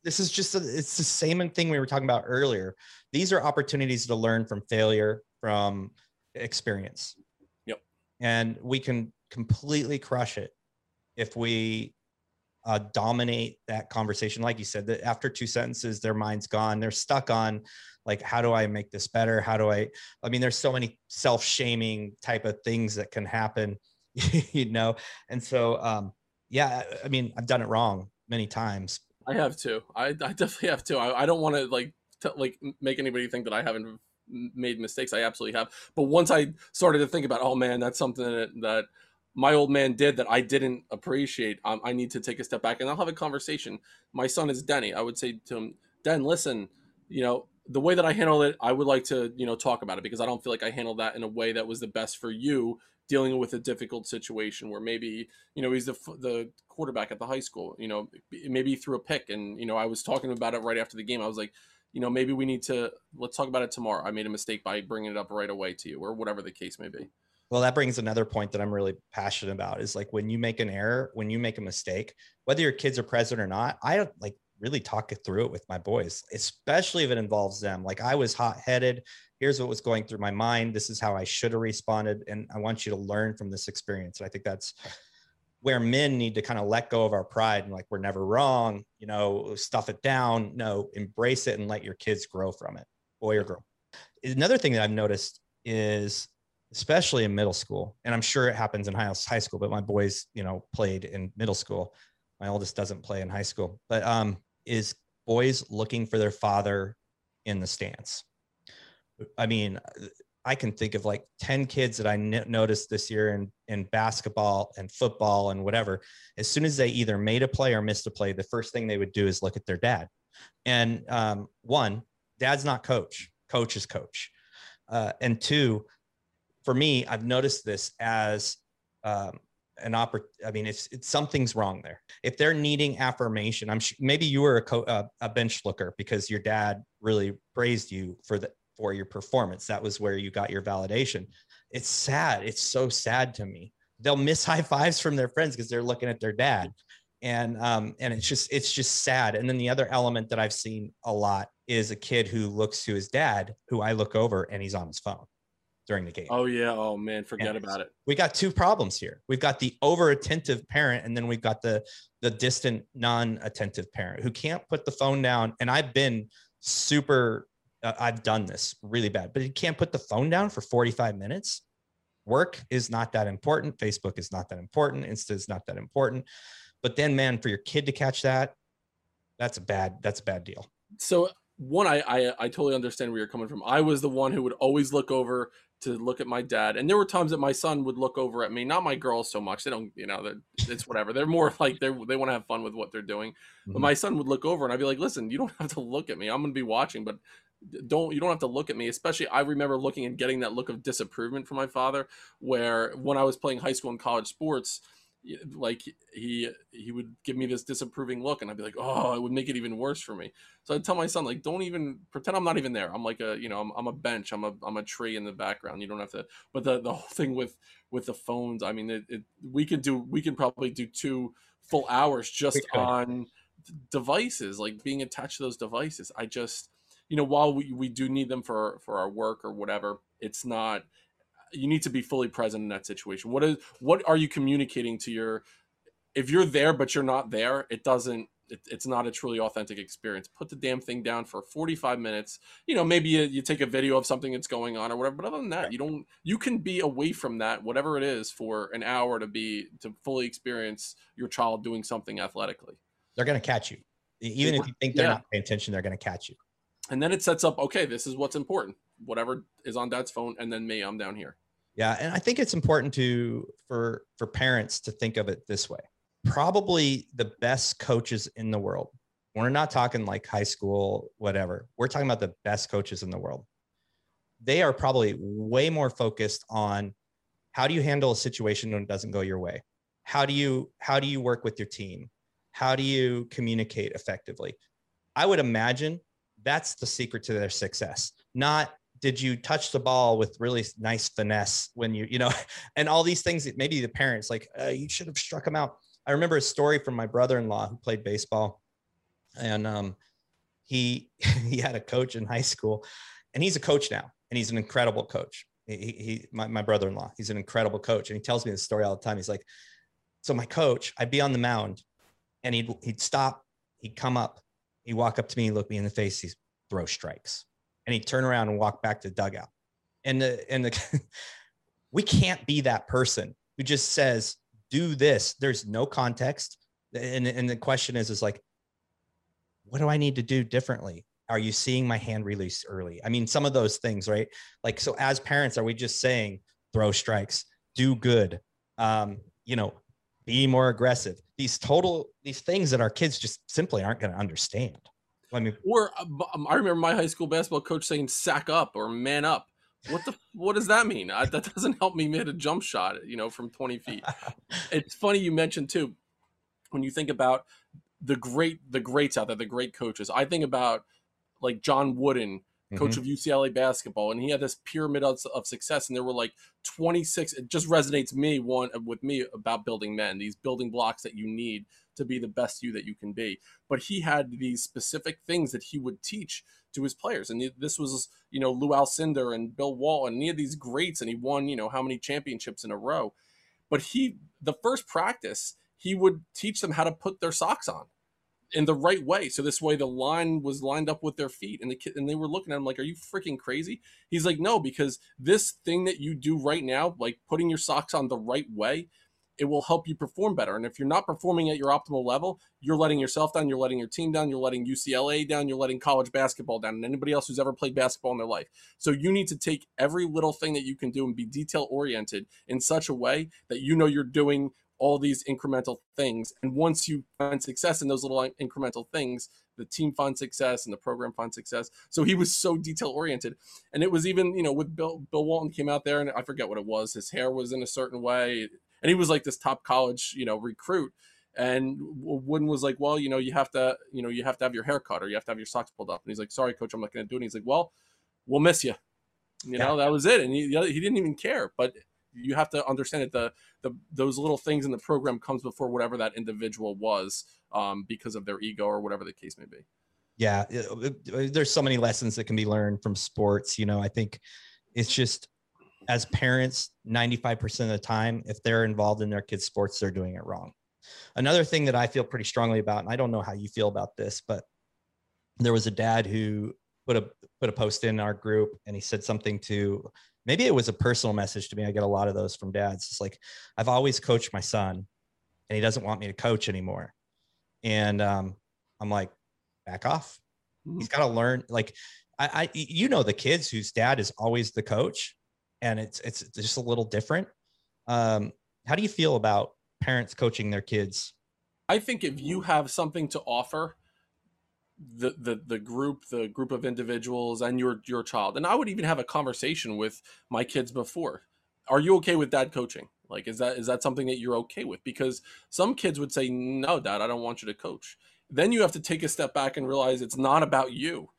This is just a, it's the same thing we were talking about earlier. These are opportunities to learn from failure from experience and we can completely crush it if we uh, dominate that conversation. Like you said that after two sentences their mind's gone they're stuck on like how do i make this better? How do i i mean there's so many self-shaming type of things that can happen you know? And so um yeah i mean i've done it wrong many times. I have too. I, I definitely have too. I, I don't want to like like make anybody think that i haven't made mistakes. I absolutely have. But once I started to think about, oh man, that's something that, that my old man did that I didn't appreciate. Um, I need to take a step back and I'll have a conversation. My son is Denny. I would say to him, Den, listen, you know, the way that I handled it, I would like to, you know, talk about it because I don't feel like I handled that in a way that was the best for you dealing with a difficult situation where maybe, you know, he's the, the quarterback at the high school, you know, maybe he threw a pick and, you know, I was talking about it right after the game. I was like, you know, maybe we need to let's talk about it tomorrow. I made a mistake by bringing it up right away to you, or whatever the case may be. Well, that brings another point that I'm really passionate about is like when you make an error, when you make a mistake, whether your kids are present or not, I like really talk it through it with my boys, especially if it involves them. Like I was hot headed. Here's what was going through my mind. This is how I should have responded. And I want you to learn from this experience. And I think that's where men need to kind of let go of our pride and like we're never wrong, you know, stuff it down. No, embrace it and let your kids grow from it, boy or girl. Another thing that I've noticed is especially in middle school, and I'm sure it happens in high, high school, but my boys, you know, played in middle school. My oldest doesn't play in high school, but um, is boys looking for their father in the stands. I mean, I can think of like 10 kids that I noticed this year in, in basketball and football and whatever. As soon as they either made a play or missed a play, the first thing they would do is look at their dad. And um, one, dad's not coach, coach is coach. Uh, and two, for me, I've noticed this as um, an oppor- I mean, it's, it's something's wrong there. If they're needing affirmation, I'm sh- maybe you were a, co- uh, a bench looker because your dad really praised you for the for your performance. That was where you got your validation. It's sad. It's so sad to me. They'll miss high fives from their friends because they're looking at their dad. And um, and it's just it's just sad. And then the other element that I've seen a lot is a kid who looks to his dad, who I look over and he's on his phone during the game. Oh yeah. Oh man, forget and about it. We got two problems here. We've got the over attentive parent, and then we've got the the distant, non attentive parent who can't put the phone down. And I've been super uh, I've done this really bad, but you can't put the phone down for 45 minutes. Work is not that important. Facebook is not that important. Insta is not that important. But then, man, for your kid to catch that, that's a bad, that's a bad deal. So one, I, I, I totally understand where you're coming from. I was the one who would always look over to look at my dad, and there were times that my son would look over at me. Not my girls so much; they don't, you know, it's whatever. They're more like they they want to have fun with what they're doing. Mm-hmm. But my son would look over, and I'd be like, "Listen, you don't have to look at me. I'm going to be watching, but don't you don't have to look at me especially i remember looking and getting that look of disapproval from my father where when i was playing high school and college sports like he he would give me this disapproving look and i'd be like oh it would make it even worse for me. So i'd tell my son like don't even pretend i'm not even there. I'm like a you know i'm, I'm a bench. I'm a i'm a tree in the background. You don't have to but the the whole thing with with the phones i mean it, it we could do we can probably do two full hours just on devices like being attached to those devices. I just you know while we, we do need them for for our work or whatever it's not you need to be fully present in that situation. What is what are you communicating to your if you're there but you're not there it doesn't it, it's not a truly authentic experience. Put the damn thing down for 45 minutes. You know maybe you, you, take a video of something that's going on or whatever but other than that you don't you can be away from that whatever it is for an hour to be to fully experience your child doing something athletically. They're going to catch you. Even if you think they're yeah. not paying attention they're going to catch you and then it sets up okay this is what's important. Whatever is on dad's phone and then me i'm down here. Yeah and i think it's important to for for parents to think of it this way. Probably the best coaches in the world we're not talking like high school whatever we're talking about the best coaches in the world. They are probably way more focused on how do you handle a situation when it doesn't go your way? How do you how do you work with your team? How do you communicate effectively? I would imagine that's the secret to their success. Not did you touch the ball with really nice finesse when you, you know, and all these things that maybe the parents like, uh, you should have struck him out. I remember a story from my brother-in-law who played baseball and um, he, he had a coach in high school and he's a coach now and he's an incredible coach. He, he my, my brother-in-law, he's an incredible coach. And he tells me this story all the time. He's like, so my coach, I'd be on the mound and he'd, he'd stop, he'd come up He'd walk up to me, look me in the face, he'd throw strikes. And he'd turn around and walk back to the dugout. And the and the we can't be that person who just says, do this. There's no context. And, and the question is, is like, what do I need to do differently? Are you seeing my hand release early? I mean, some of those things, right? Like, so as parents, are we just saying throw strikes, do good, um, you know, be more aggressive. These total these things that our kids just simply aren't going to understand. I mean, or um, I remember my high school basketball coach saying "sack up" or "man up." What the what does that mean? I, that doesn't help me hit a jump shot, you know, from twenty feet. it's funny you mentioned too when you think about the great the greats out there, the great coaches. I think about like John Wooden coach mm-hmm. of UCLA basketball, and he had this pyramid of, of, success. And there were like 26. It just resonates me one with me about building men. These building blocks that you need to be the best you that you can be. But he had these specific things that he would teach to his players, and this was you know Lou Alcindor and Bill Wall, and he had these greats, and he won you know how many championships in a row. But he the first practice he would teach them how to put their socks on in the right way. So this way the line was lined up with their feet and the kid and they were looking at him like, Are you freaking crazy? He's like, No, because this thing that you do right now, like putting your socks on the right way, it will help you perform better. And if you're not performing at your optimal level, you're letting yourself down, you're letting your team down, you're letting UCLA down, you're letting college basketball down, and anybody else who's ever played basketball in their life. So you need to take every little thing that you can do and be detail oriented in such a way that you know you're doing all these incremental things. And once you find success in those little incremental things, the team finds success and the program finds success. So he was so detail oriented. And it was even, you know, with Bill Bill Walton came out there and I forget what it was. His hair was in a certain way. And he was like this top college, you know, recruit. And Wooden was like, well, you know, you have to, you know, you have to have your hair cut or you have to have your socks pulled up. And he's like, sorry, coach, I'm not going to do it. And he's like, well, we'll miss you. You know, that was it. And he, he didn't even care. But you have to understand that the, the those little things in the program comes before whatever that individual was um, because of their ego or whatever the case may be. Yeah there's so many lessons that can be learned from sports you know i think it's just as parents 95% of the time if they're involved in their kids sports they're doing it wrong. Another thing that i feel pretty strongly about and i don't know how you feel about this but there was a dad who put a put a post in our group and he said something to maybe it was a personal message to me. I get a lot of those from dads. It's like, I've always coached my son and he doesn't want me to coach anymore. And um, I'm like, back off. Mm-hmm. He's got to learn. Like, I, I, you know, the kids whose dad is always the coach and it's, it's just a little different. Um, how do you feel about parents coaching their kids? I think if you have something to offer, the, the the group the group of individuals and your your child and i would even have a conversation with my kids before are you okay with dad coaching Like, is that is that something that you're okay with? Because some kids would say, "No, Dad, I don't want you to coach." Then you have to take a step back and realize it's not about you.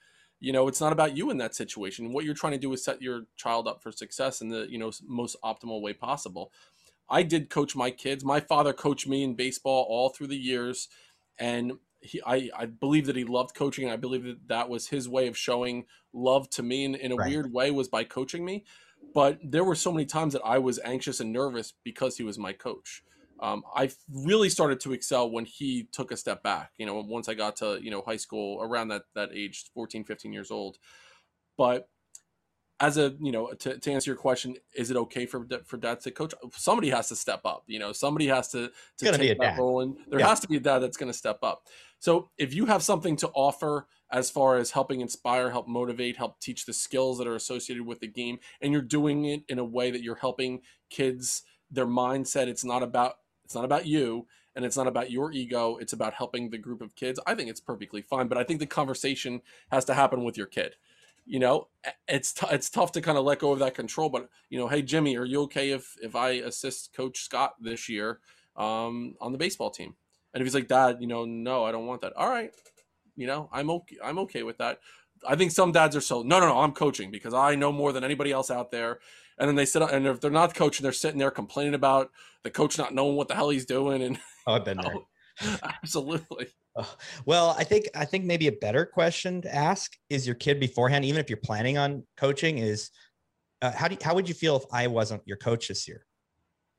You know, it's not about you in that situation. What you're trying to do is set your child up for success in the you know most optimal way possible. I did coach my kids. My father coached me in baseball all through the years, and he, I, I believe that he loved coaching. I believe that that was his way of showing love to me in, in a right. weird way was by coaching me. But there were so many times that I was anxious and nervous because he was my coach. Um, I really started to excel when he took a step back, you know, once I got to, you know, high school around that, that age, 14, 15 years old. But as a you know to, to answer your question is it okay for for dads to coach somebody has to step up you know somebody has to to take that dad. role and there yeah. has to be a dad that's going to step up so if you have something to offer as far as helping inspire help motivate help teach the skills that are associated with the game and you're doing it in a way that you're helping kids their mindset it's not about it's not about you and it's not about your ego it's about helping the group of kids i think it's perfectly fine but i think the conversation has to happen with your kid you know, it's t- it's tough to kind of let go of that control. But you know, hey Jimmy, are you okay if if I assist Coach Scott this year um, on the baseball team? And if he's like, Dad, you know, no, I don't want that. All right, you know, I'm okay. I'm okay with that. I think some dads are so no, no, no. I'm coaching because I know more than anybody else out there. And then they sit up and if they're not coaching, they're sitting there complaining about the coach not knowing what the hell he's doing. And oh, I've been there. Absolutely. Well, I think I think maybe a better question to ask is your kid beforehand, even if you're planning on coaching, is uh, how do you, how would you feel if I wasn't your coach this year?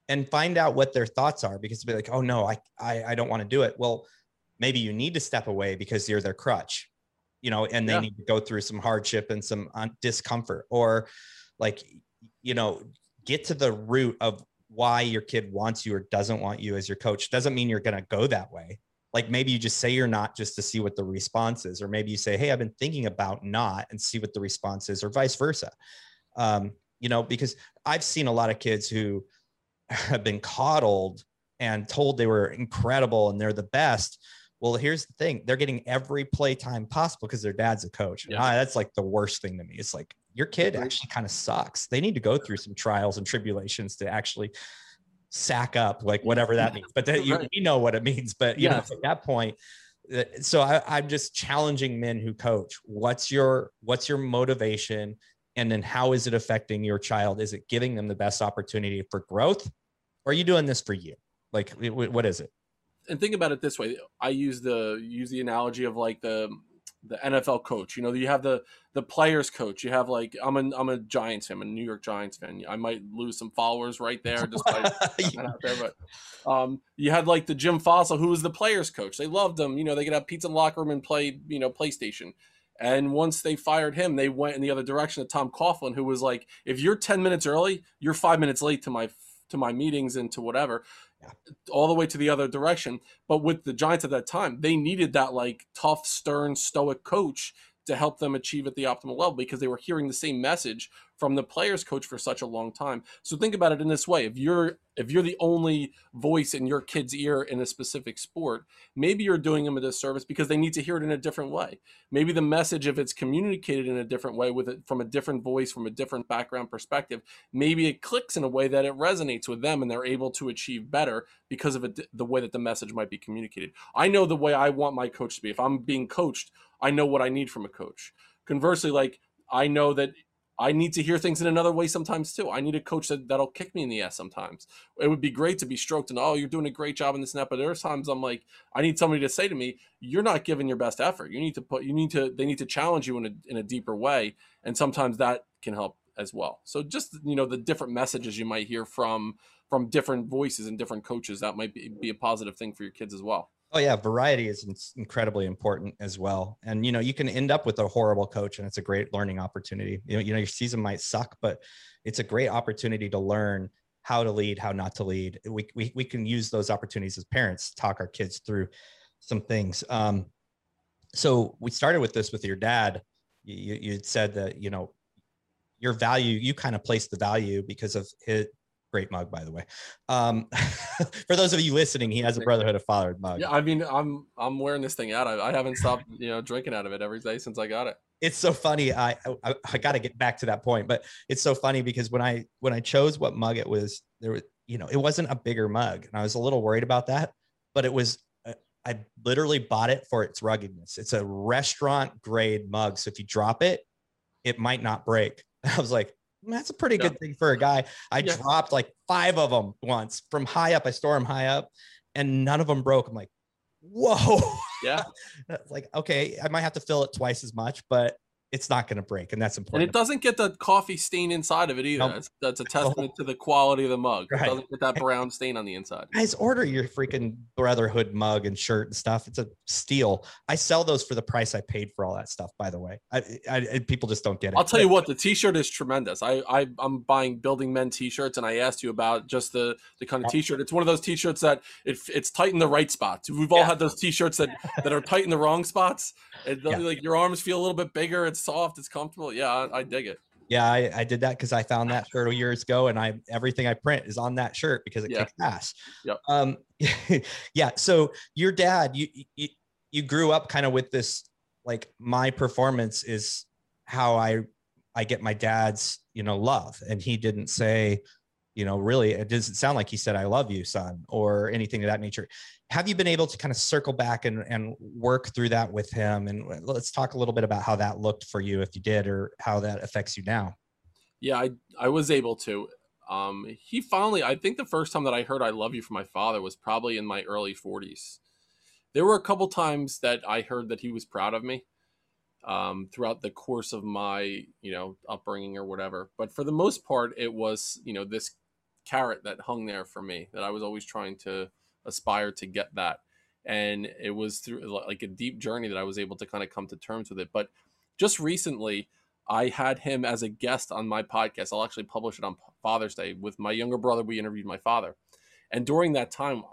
And find out what their thoughts are because be like, oh no, I I, I don't want to do it. Well, maybe you need to step away because you're their crutch, you know, and they yeah. need to go through some hardship and some discomfort, or like, you know, get to the root of why your kid wants you or doesn't want you as your coach. Doesn't mean you're going to go that way like maybe you just say you're not just to see what the response is or maybe you say hey i've been thinking about not and see what the response is or vice versa um, you know because i've seen a lot of kids who have been coddled and told they were incredible and they're the best well here's the thing they're getting every play time possible because their dad's a coach yeah. ah, that's like the worst thing to me it's like your kid actually kind of sucks they need to go through some trials and tribulations to actually sack up, like whatever that means. But that, you, right. you know what it means. But you yeah. know, at that point, uh, so I, I'm just challenging men who coach. What's your what's your motivation, and then how is it affecting your child? Is it giving them the best opportunity for growth, or are you doing this for you? Like, what is it? And think about it this way: I use the use the analogy of like the the NFL coach. You know, you have the the players coach. You have like I'm a I'm a Giants fan, I'm a New York Giants fan. I might lose some followers right there just by out there, but um, you had like the Jim Fassel, who was the players coach. They loved him. You know, they could have pizza in the locker room and play you know PlayStation. And once they fired him, they went in the other direction to Tom Coughlin, who was like, if you're 10 minutes early, you're five minutes late to my to my meetings and to whatever yeah. all the way to the other direction. But with the Giants at that time, they needed that like tough, stern, stoic coach to help them achieve at the optimal level because they were hearing the same message from the players coach for such a long time. So think about it in this way. If you're if you're the only voice in your kid's ear in a specific sport, maybe you're doing them a disservice because they need to hear it in a different way. Maybe the message if it's communicated in a different way with it from a different voice from a different background perspective, maybe it clicks in a way that it resonates with them and they're able to achieve better because of it, the way that the message might be communicated. I know the way I want my coach to be. If I'm being coached, I know what I need from a coach. Conversely, like I know that I need to hear things in another way sometimes too. I need a coach that, that'll kick me in the ass sometimes. It would be great to be stroked and, oh, you're doing a great job in this and that. But there's times I'm like, I need somebody to say to me, you're not giving your best effort. You need to put, you need to, they need to challenge you in a, in a deeper way. And sometimes that can help as well. So just, you know, the different messages you might hear from, from different voices and different coaches, that might be, be a positive thing for your kids as well. Oh yeah, variety is incredibly important as well. And you know, you can end up with a horrible coach, and it's a great learning opportunity. You know, you know, your season might suck, but it's a great opportunity to learn how to lead, how not to lead. We we we can use those opportunities as parents, talk our kids through some things. Um, so we started with this with your dad. You you said that you know your value, you kind of placed the value because of his great mug by the way um for those of you listening he has a brotherhood of fatherhood mug yeah i mean i'm i'm wearing this thing out i, I haven't stopped you know drinking out of it every day since i got it it's so funny i i, I got to get back to that point but it's so funny because when i when i chose what mug it was there was you know, it wasn't a bigger mug. And I was a little worried about that, but it was, uh, I literally bought it for its ruggedness. It's a restaurant grade mug. So if you drop it, it might not break. I was like, that's a pretty yeah. good thing for a guy. I yeah. dropped like five of them once from high up. I store them high up and none of them broke. I'm like, whoa. Yeah. like, okay, I might have to fill it twice as much, but it's not going to break, and that's important. And it doesn't get the coffee stain inside of it either. Nope. That's, that's, a testament to the quality of the mug. Right. It doesn't get that brown stain on the inside. Guys, order your freaking Brotherhood mug and shirt and stuff. It's a steal. I sell those for the price I paid for all that stuff. By the way, I, I, people just don't get it. I'll tell you what, the T-shirt is tremendous. I, I am buying Building Men T-shirts, and I asked you about just the the kind of T-shirt. It's one of those T-shirts that it, it's tight in the right spots. We've all yeah. had those T-shirts that that are tight in the wrong spots. It, yeah. Like your arms feel a little bit bigger. It's soft. It's comfortable yeah, I, I dig it. Yeah, I, I did that because I found that shirt years ago, and I everything I print is on that shirt because it yeah. kicks ass. Yep. Um, yeah. So your dad, you you, you grew up kind of with this like my performance is how I I get my dad's you know love, and he didn't say you know, really, it doesn't sound like he said, I love you, son, or anything of that nature. Have you been able to kind of circle back and, and work through that with him? And let's talk a little bit about how that looked for you, if you did, or how that affects you now. Yeah, I, I was able to. Um, he finally, I think the first time that I heard I love you from my father was probably in my early 40s. There were a couple times that I heard that he was proud of me um, throughout the course of my, you know, upbringing or whatever. But for the most part, it was, you know, this carrot that hung there for me that I was always trying to aspire to get that. And it was through like a deep journey that I was able to kind of come to terms with it. But just recently, I had him as a guest on my podcast. I'll actually publish it on Father's Day with my younger brother. We interviewed my father. And during that time,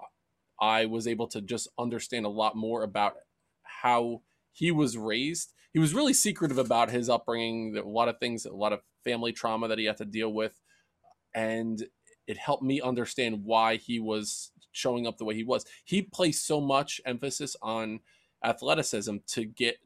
I was able to just understand a lot more about how he was raised. He was really secretive about his upbringing, a lot of things, a lot of family trauma that he had to deal with. And it helped me understand why he was showing up the way he was. He placed so much emphasis on athleticism to get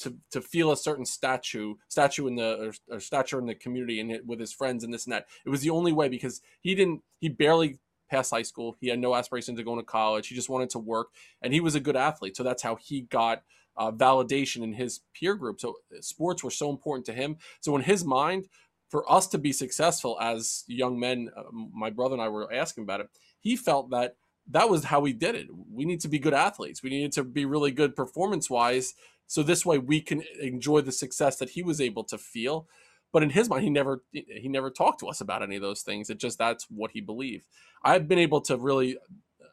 to to feel a certain statue statue in the or, or stature in the community and with his friends and this and that. It was the only way because he didn't he barely passed high school. He had no aspiration to go to college. He just wanted to work and he was a good athlete. So that's how he got uh, validation in his peer group. So sports were so important to him. So in his mind, for us to be successful as young men, uh, my brother and I were asking about it. He felt that that was how we did it. We need to be good athletes. We needed to be really good performance wise. So this way we can enjoy the success that he was able to feel. But in his mind, he never he never talked to us about any of those things. It just that's what he believed. I've been able to really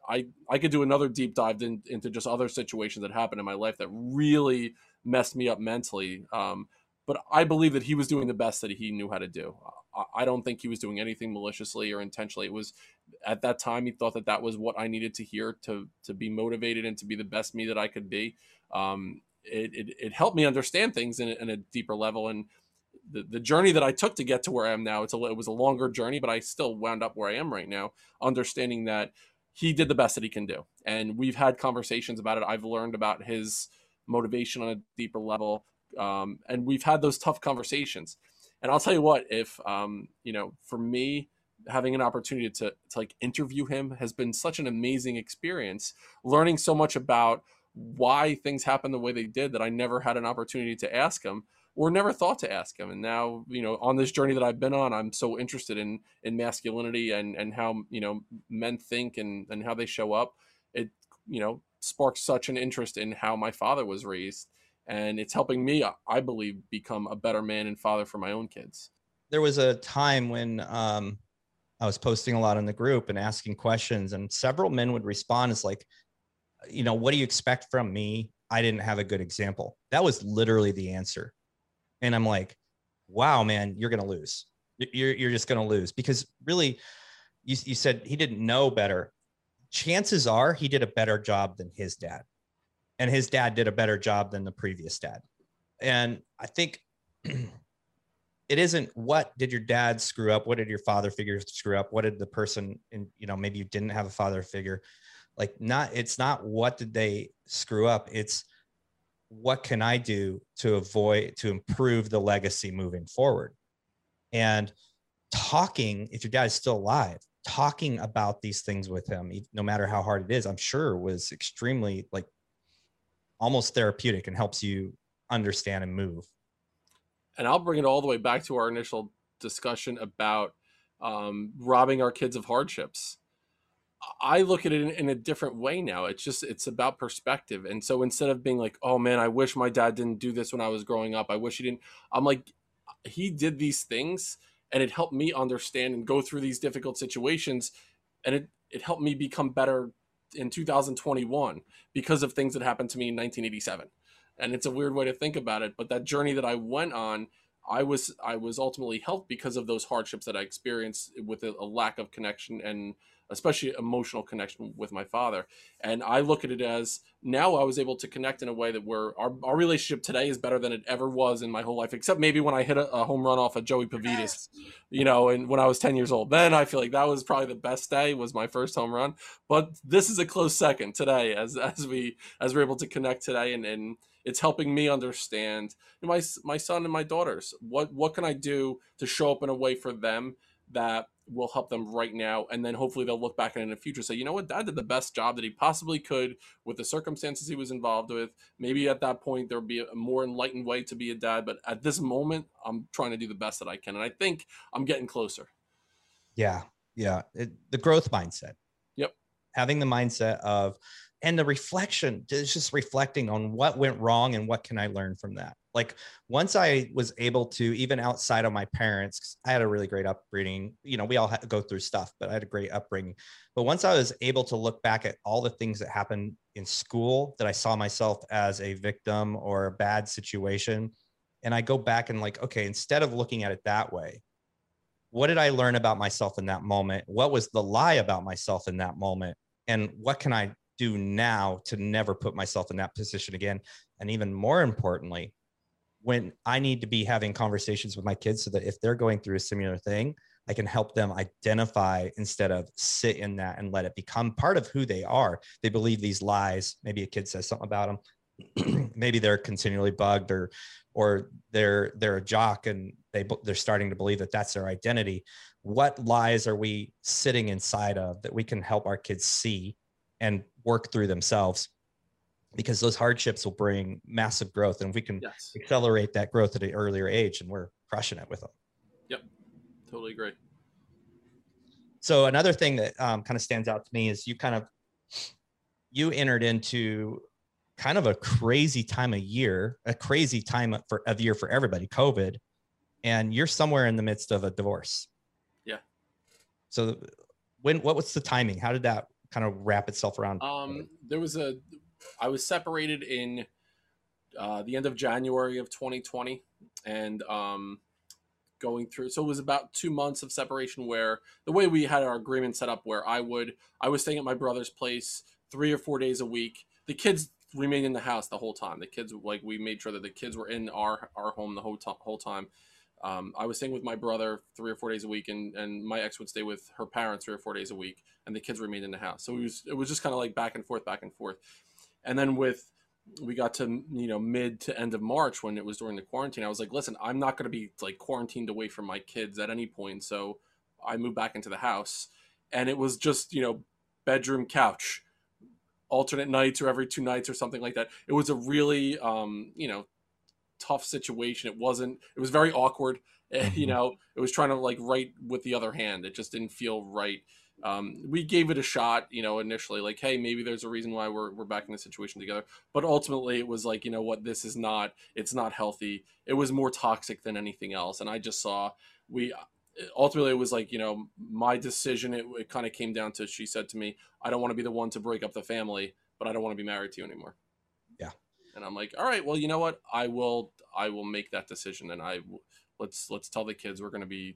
I I could do another deep dive in, into just other situations that happened in my life that really messed me up mentally. Um, but I believe that he was doing the best that he knew how to do. I don't think he was doing anything maliciously or intentionally. It was at that time he thought that that was what I needed to hear to to be motivated and to be the best me that I could be. Um, it, it, it helped me understand things in in a deeper level and the, the journey that I took to get to where I am now. It's a it was a longer journey, but I still wound up where I am right now, understanding that he did the best that he can do. And we've had conversations about it. I've learned about his motivation on a deeper level um, and we've had those tough conversations. And I'll tell you what, if um, you know, for me, having an opportunity to, to like interview him has been such an amazing experience. Learning so much about why things happened the way they did that I never had an opportunity to ask him or never thought to ask him. And now, you know, on this journey that I've been on, I'm so interested in in masculinity and and how you know men think and and how they show up. It you know sparked such an interest in how my father was raised and it's helping me i believe become a better man and father for my own kids there was a time when um, i was posting a lot in the group and asking questions and several men would respond as like you know what do you expect from me i didn't have a good example that was literally the answer and i'm like wow man you're gonna lose you're, you're just gonna lose because really you, you said he didn't know better chances are he did a better job than his dad and his dad did a better job than the previous dad. And I think it isn't what did your dad screw up? What did your father figure screw up? What did the person in, you know, maybe you didn't have a father figure. Like not it's not what did they screw up? It's what can I do to avoid to improve the legacy moving forward? And talking, if your dad is still alive, talking about these things with him, no matter how hard it is, I'm sure was extremely like almost therapeutic and helps you understand and move. And I'll bring it all the way back to our initial discussion about um, robbing our kids of hardships. I look at it in, in, a different way now. It's just it's about perspective. And so instead of being like, "Oh man, I wish my dad didn't do this when I was growing up. I wish he didn't." I'm like, he did these things and it helped me understand and go through these difficult situations and it it helped me become better in 2021 because of things that happened to me in 1987 and it's a weird way to think about it but that journey that i went on i was i was ultimately helped because of those hardships that i experienced with a, a lack of connection and especially emotional connection with my father. And I look at it as now I was able to connect in a way that where our, our relationship today is better than it ever was in my whole life, except maybe when I hit a, a home run off of Joey Pavitas, you know, and when I was 10 years old. Then I feel like that was probably the best day was my first home run. But this is a close second today as as we as we're able to connect today and, and it's helping me understand my my son and my daughters. What what can I do to show up in a way for them that will help them right now? And then hopefully they'll look back in the future say you know what? Dad did the best job that he possibly could with the circumstances he was involved with. Maybe at that point there'll be a more enlightened way to be a dad but at this moment i'm trying to do the best that i can and i think i'm getting closer. Yeah yeah. It, the growth mindset. Yep. Having the mindset of and the reflection is just reflecting on what went wrong and what can i learn from that. Like once i was able to even outside of my parents i had a really great upbringing you know we all go through stuff but i had a great upbringing. But once i was able to look back at all the things that happened in school that i saw myself as a victim or a bad situation and i go back and like okay instead of looking at it that way what did i learn about myself in that moment? What was the lie about myself in that moment? And what can i do now to never put myself in that position again and even more importantly when I need to be having conversations with my kids so that if they're going through a similar thing, I can help them identify instead of sit in that and let it become part of who they are. They believe these lies. Maybe a kid says something about them. Maybe they're continually bugged or or they're they're a jock and they they're starting to believe that that's their identity. What lies are we sitting inside of that we can help our kids see and work through themselves? because those hardships will bring massive growth and we can yes. accelerate that growth at an earlier age and we're crushing it with them yep. Totally agree. So another thing that um, kind of stands out to me is you kind of you entered into kind of a crazy time of year a crazy time for of year for everybody covid and you're somewhere in the midst of a divorce. Yeah. So when what was the timing? How did that kind of wrap itself around um there was a I was separated in uh, the end of January of 2020, and um, going through. So it was about two months of separation. Where the way we had our agreement set up, where I would I was staying at my brother's place three or four days a week. The kids remained in the house the whole time. The kids like we made sure that the kids were in our our home the whole, t- whole time. Um, I was staying with my brother three or four days a week, and, and my ex would stay with her parents three or four days a week, and the kids remained in the house. So it was it was just kind of like back and forth, back and forth. And then with we got to you know mid to end of March when it was during the quarantine, I was like, listen, I'm not going to be like quarantined away from my kids at any point. So I moved back into the house, and it was just you know bedroom couch, alternate nights or every two nights or something like that. It was a really um, you know tough situation. It wasn't. It was very awkward. Eh, you mm-hmm. know, it was trying to like write with the other hand. It just didn't feel right um, we gave it a shot, you know, initially, like, hey, maybe there's a reason why we're, we're back in the situation together. But ultimately, it was like, you know what, this is not, it's not healthy. It was more toxic than anything else. And I just saw, we, uh, ultimately, it was like, you know, my decision, it, it kind of came down to, she said to me, I don't want to be the one to break up the family, but I don't want to be married to you anymore. And I'm like, all right, well, you know what, I will, I will make that decision. And I, let's, let's tell the kids we're going to be,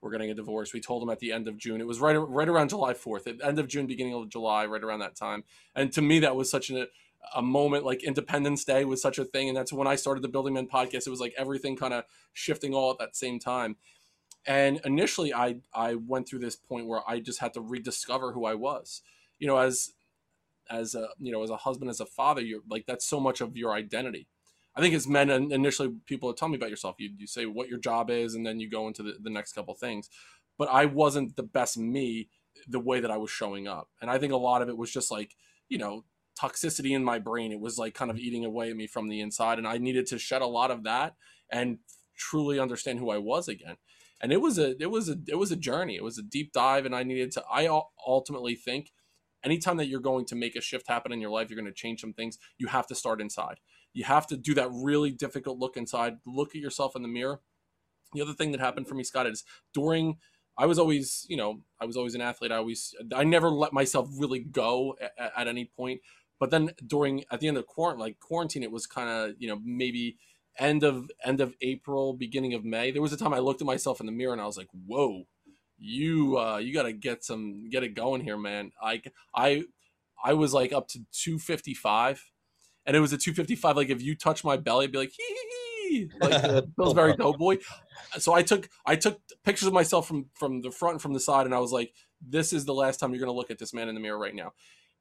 we're getting a divorce. We told them at the end of June. It was right right around July 4th, at end of June, beginning of July, right around that time. And to me, that was such a, a moment like Independence Day was such a thing. And that's when I started the Building Men podcast. It was like everything kind of shifting all at that same time. And initially, I I went through this point where I just had to rediscover who I was. You know, as as a you know as a husband, as a father, you're like that's so much of your identity I think as men, initially people tell me about yourself. You, you say what your job is, and then you go into the, the next couple things. But I wasn't the best me the way that I was showing up. And I think a lot of it was just like, you know, toxicity in my brain. It was like kind of eating away at me from the inside. And I needed to shed a lot of that and truly understand who I was again. And it was a it was a it was a journey. It was a deep dive and I needed to I ultimately think anytime that you're going to make a shift happen in your life, you're going to change some things, you have to start inside. You have to do that really difficult look inside, look at yourself in the mirror. The other thing that happened for me, Scott, is during I was always, you know, I was always an athlete. I always, I never let myself really go at, at any point. But then during, at the end of quarantine, like quarantine, it was kind of, you know, maybe end of end of April, beginning of May. There was a time I looked at myself in the mirror and I was like, "Whoa, you, uh, you got to get some, get it going here, man." I, I, I was like up to 255, and it was a 255. Like if you touch my belly, I'd be like, hee hee hee, like Pillsbury Doughboy so I took I took pictures of myself from from the front and from the side, and I was like, "This is the last time you're going to look at this man in the mirror right now."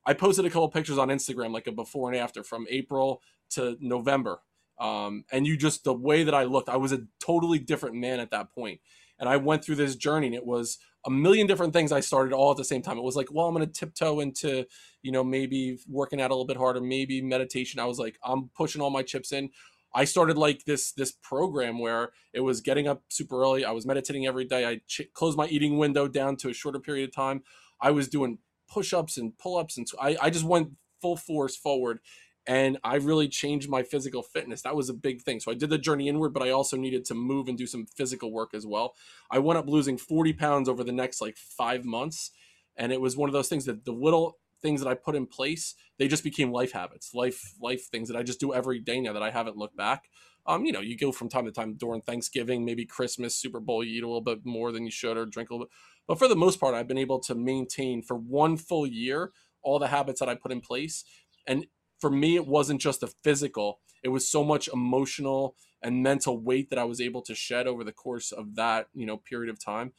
I posted a couple pictures on Instagram, like a before and after from April to November, um, and you just the way that I looked, I was a totally different man at that point. And I went through this journey, and it was a million different things I started all at the same time. It was like, well, I'm going to tiptoe into, you know, maybe working out a little bit harder, maybe meditation. I was like, I'm pushing all my chips in. I started like this this program where it was getting up super early. I was meditating every day. I ch- closed my eating window down to a shorter period of time. I was doing push-ups and pull-ups and I, I just went full force forward and I really changed my physical fitness. That was a big thing. So I did the journey inward, but I also needed to move and do some physical work as well. I went up losing 40 pounds over the next like five months. And it was one of those things that the little things that I put in place, they just became life habits, life life things that I just do every day now that I haven't looked back. Um, you know, you go from time to time during Thanksgiving, maybe Christmas, Super Bowl, you eat a little bit more than you should or drink a little bit. But for the most part, I've been able to maintain for one full year all the habits that I put in place. And for me, it wasn't just a physical, it was so much emotional and mental weight that I was able to shed over the course of that, you know, period of time.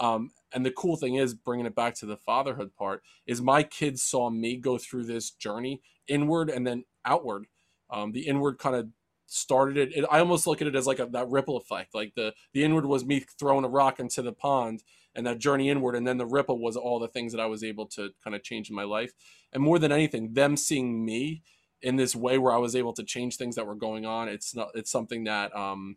Um, and the cool thing is bringing it back to the fatherhood part is my kids saw me go through this journey inward and then outward um, the inward kind of started it, it, i almost look at it as like a, that ripple effect like the the inward was me throwing a rock into the pond and that journey inward and then the ripple was all the things that i was able to kind of change in my life and more than anything them seeing me in this way where i was able to change things that were going on it's not it's something that um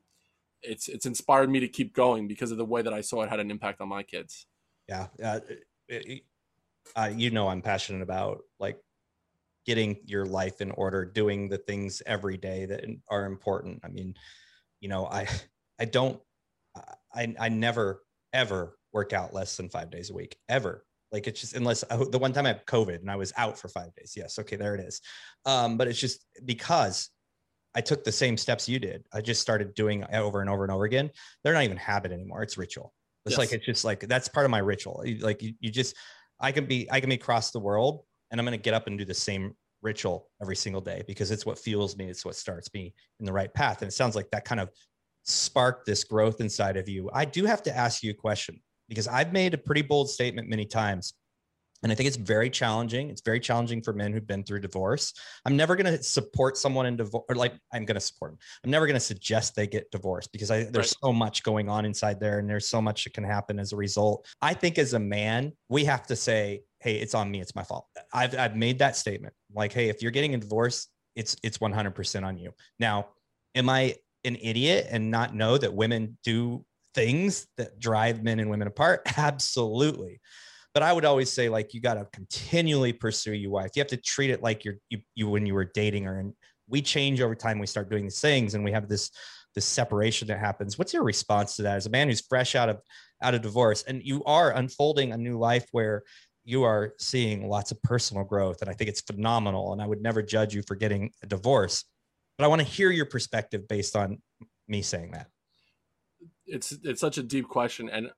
it's it's inspired me to keep going because of the way that I saw it had an impact on my kids. Yeah, uh, uh, you know, I'm passionate about like getting your life in order, doing the things every day that are important. I mean, you know, I I don't I I never ever work out less than five days a week ever. Like it's just unless I, the one time I had COVID and I was out for five days. Yes, okay, there it is. Um, but it's just because I took the same steps you did. I just started doing over and over and over again. They're not even habit anymore. It's ritual. It's yes. like it's just like that's part of my ritual. Like you, you just I can be I can be across the world and I'm gonna get up and do the same ritual every single day because it's what fuels me. It's what starts me in the right path. And it sounds like that kind of sparked this growth inside of you. I do have to ask you a question because I've made a pretty bold statement many times and I think it's very challenging. It's very challenging for men who've been through divorce. I'm never going to support someone in divorce, or like I'm going to support them. I'm never going to suggest they get divorced because I, there's right. so much going on inside there, and there's so much that can happen as a result. I think as a man, we have to say, "Hey, it's on me. It's my fault." I've I've made that statement. Like, hey, if you're getting a divorce, it's it's 100% on you. Now, am I an idiot and not know that women do things that drive men and women apart? Absolutely but I would always say like you got to continually pursue your wife. You have to treat it like you're you, you when you were dating her. And we change over time. We start doing these things, and we have this this separation that happens. What's your response to that as a man who's fresh out of out of divorce and you are unfolding a new life where you are seeing lots of personal growth and i think it's phenomenal and i would never judge you for getting a divorce but i want to hear your perspective based on me saying that it's it's such a deep question and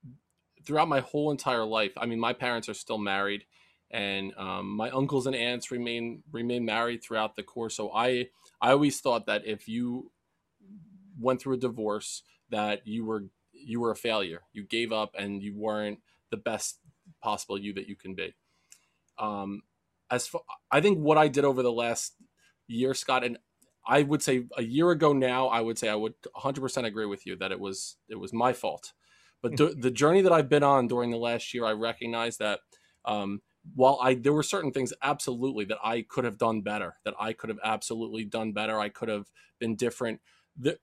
throughout my whole entire life, I mean, my parents are still married, and um, my uncles and aunts remain remain married throughout the course. So I I always thought that if you went through a divorce, that you were you were a failure. You gave up, and you weren't the best possible you that you can be. Um, as far, I think what I did over the last year, Scott, and I would say a year ago now, I would say I would 100% agree with you that it was it was my fault But the, the journey that I've been on during the last year, I recognize that um, while I there were certain things absolutely that I could have done better, that I could have absolutely done better, I could have been different. The,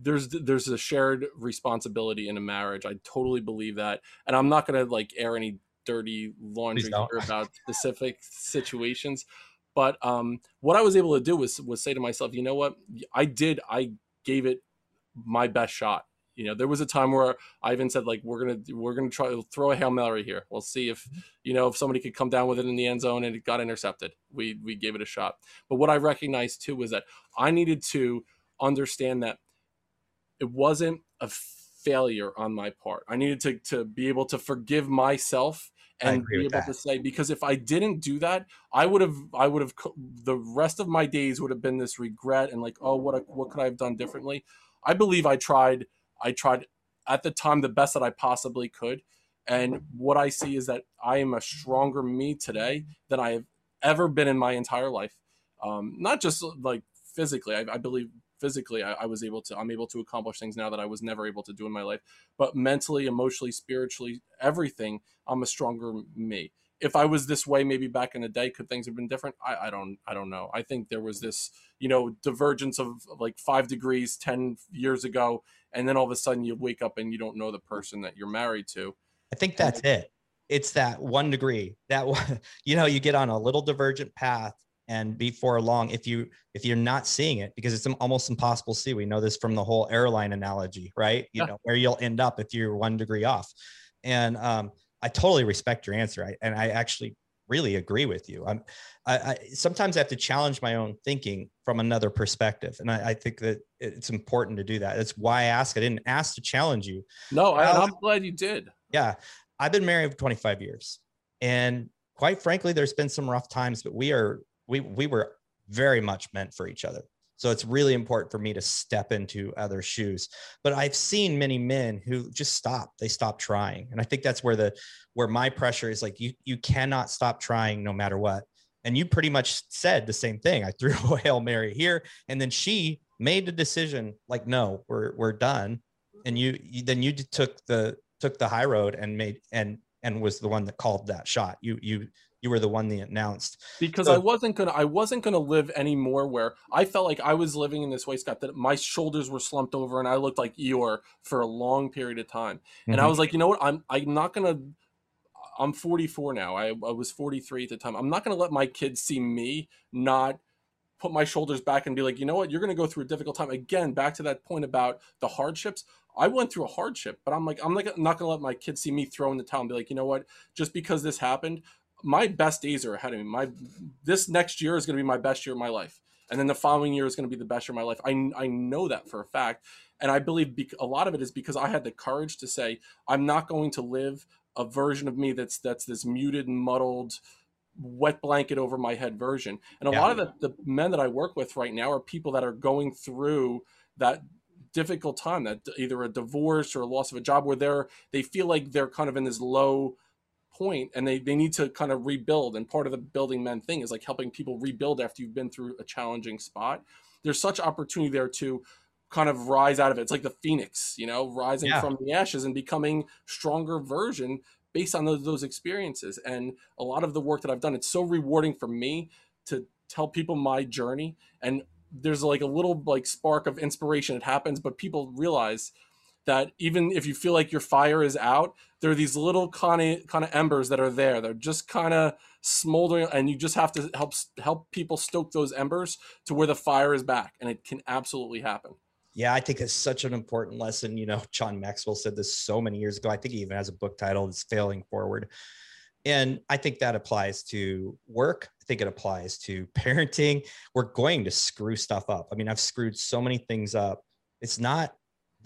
there's there's a shared responsibility in a marriage. I totally believe that, and I'm not gonna like air any dirty laundry about specific situations. But um, what I was able to do was was say to myself, you know what, I did, I gave it my best shot. You know, there was a time where I even said like, we're gonna we're gonna try to throw a hail mary here. We'll see if mm-hmm. you know if somebody could come down with it in the end zone and it got intercepted. We we gave it a shot. But what I recognized too was that I needed to understand that it wasn't a failure on my part. I needed to to be able to forgive myself and be able that. to say because if I didn't do that, I would have I would have the rest of my days would have been this regret and like oh what what could I have done differently? I believe I tried I tried at the time the best that I possibly could. And what I see is that I am a stronger me today than I have ever been in my entire life. Um, not just like physically, I, I believe physically I, I, was able to i'm able to accomplish things now that i was never able to do in my life. But mentally emotionally spiritually everything i'm a stronger me. If i was this way maybe back in the day could things have been different? I, I don't i don't know. I think there was this you know divergence of, like five degrees 10 years ago and then all of a sudden you wake up and you don't know the person that you're married to. I think that's it. It's that one degree. That you know you get on a little divergent path and before long if you if you're not seeing it because it's almost impossible to see we know this from the whole airline analogy right? You yeah. know where you'll end up if you're one degree off. And um, i totally respect your answer I, and i actually really agree with you. I'm I, I, sometimes i have to challenge my own thinking from another perspective and I, I, think that it's important to do that. That's why i ask i didn't ask to challenge you. No I, i'm glad you did. yeah i've been married for 25 years and quite frankly there's been some rough times but we are we we were very much meant for each other. So it's really important for me to step into other shoes. But I've seen many men who just stop. They stop trying. And I think that's where the where my pressure is like you you cannot stop trying no matter what. And you pretty much said the same thing. I threw a Hail Mary here. And then she made the decision like, no, we're we're done. And you, you then you took the took the high road and made and and was the one that called that shot. You you you were the one that announced because so, I wasn't gonna I wasn't gonna live anymore where I felt like I was living in this way, Scott, that my shoulders were slumped over and I looked like Eeyore for a long period of time. Mm-hmm. And I mm-hmm. was like, you know what, I'm I'm not gonna I'm 44 now. I, I was 43 at the time. I'm not gonna let my kids see me not put my shoulders back and be like, you know what, you're going to go through a difficult time. Again, back to that point about the hardships. I went through a hardship, but I'm like, I'm like, not going to let my kids see me throw in the towel and be like, you know what, just because this happened, my best days are ahead of me. My this next year is going to be my best year of my life, and then the following year is going to be the best year of my life. I I know that for a fact, and I believe be, a lot of it is because I had the courage to say I'm not going to live a version of me that's that's this muted, muddled, wet blanket over my head version. And a yeah. lot of the, the men that I work with right now are people that are going through that difficult time that either a divorce or a loss of a job where they're they feel like they're kind of in this low point and they, they need to kind of rebuild and part of the building men thing is like helping people rebuild after you've been through a challenging spot. There's such opportunity there to kind of rise out of it. It's like the phoenix you know rising yeah. from the ashes and becoming stronger version based on those, those experiences. And a lot of the work that i've done it's so rewarding for me to tell people my journey and there's like a little like spark of inspiration. It happens but people realize that even if you feel like your fire is out, there are these little kind of kind of embers that are there. They're just kind of smoldering, and you just have to help help people stoke those embers to where the fire is back, and it can absolutely happen. Yeah, I think it's such an important lesson. You know, John Maxwell said this so many years ago. I think he even has a book titled "It's Failing Forward," and I think that applies to work. I think it applies to parenting. We're going to screw stuff up. I mean, I've screwed so many things up. It's not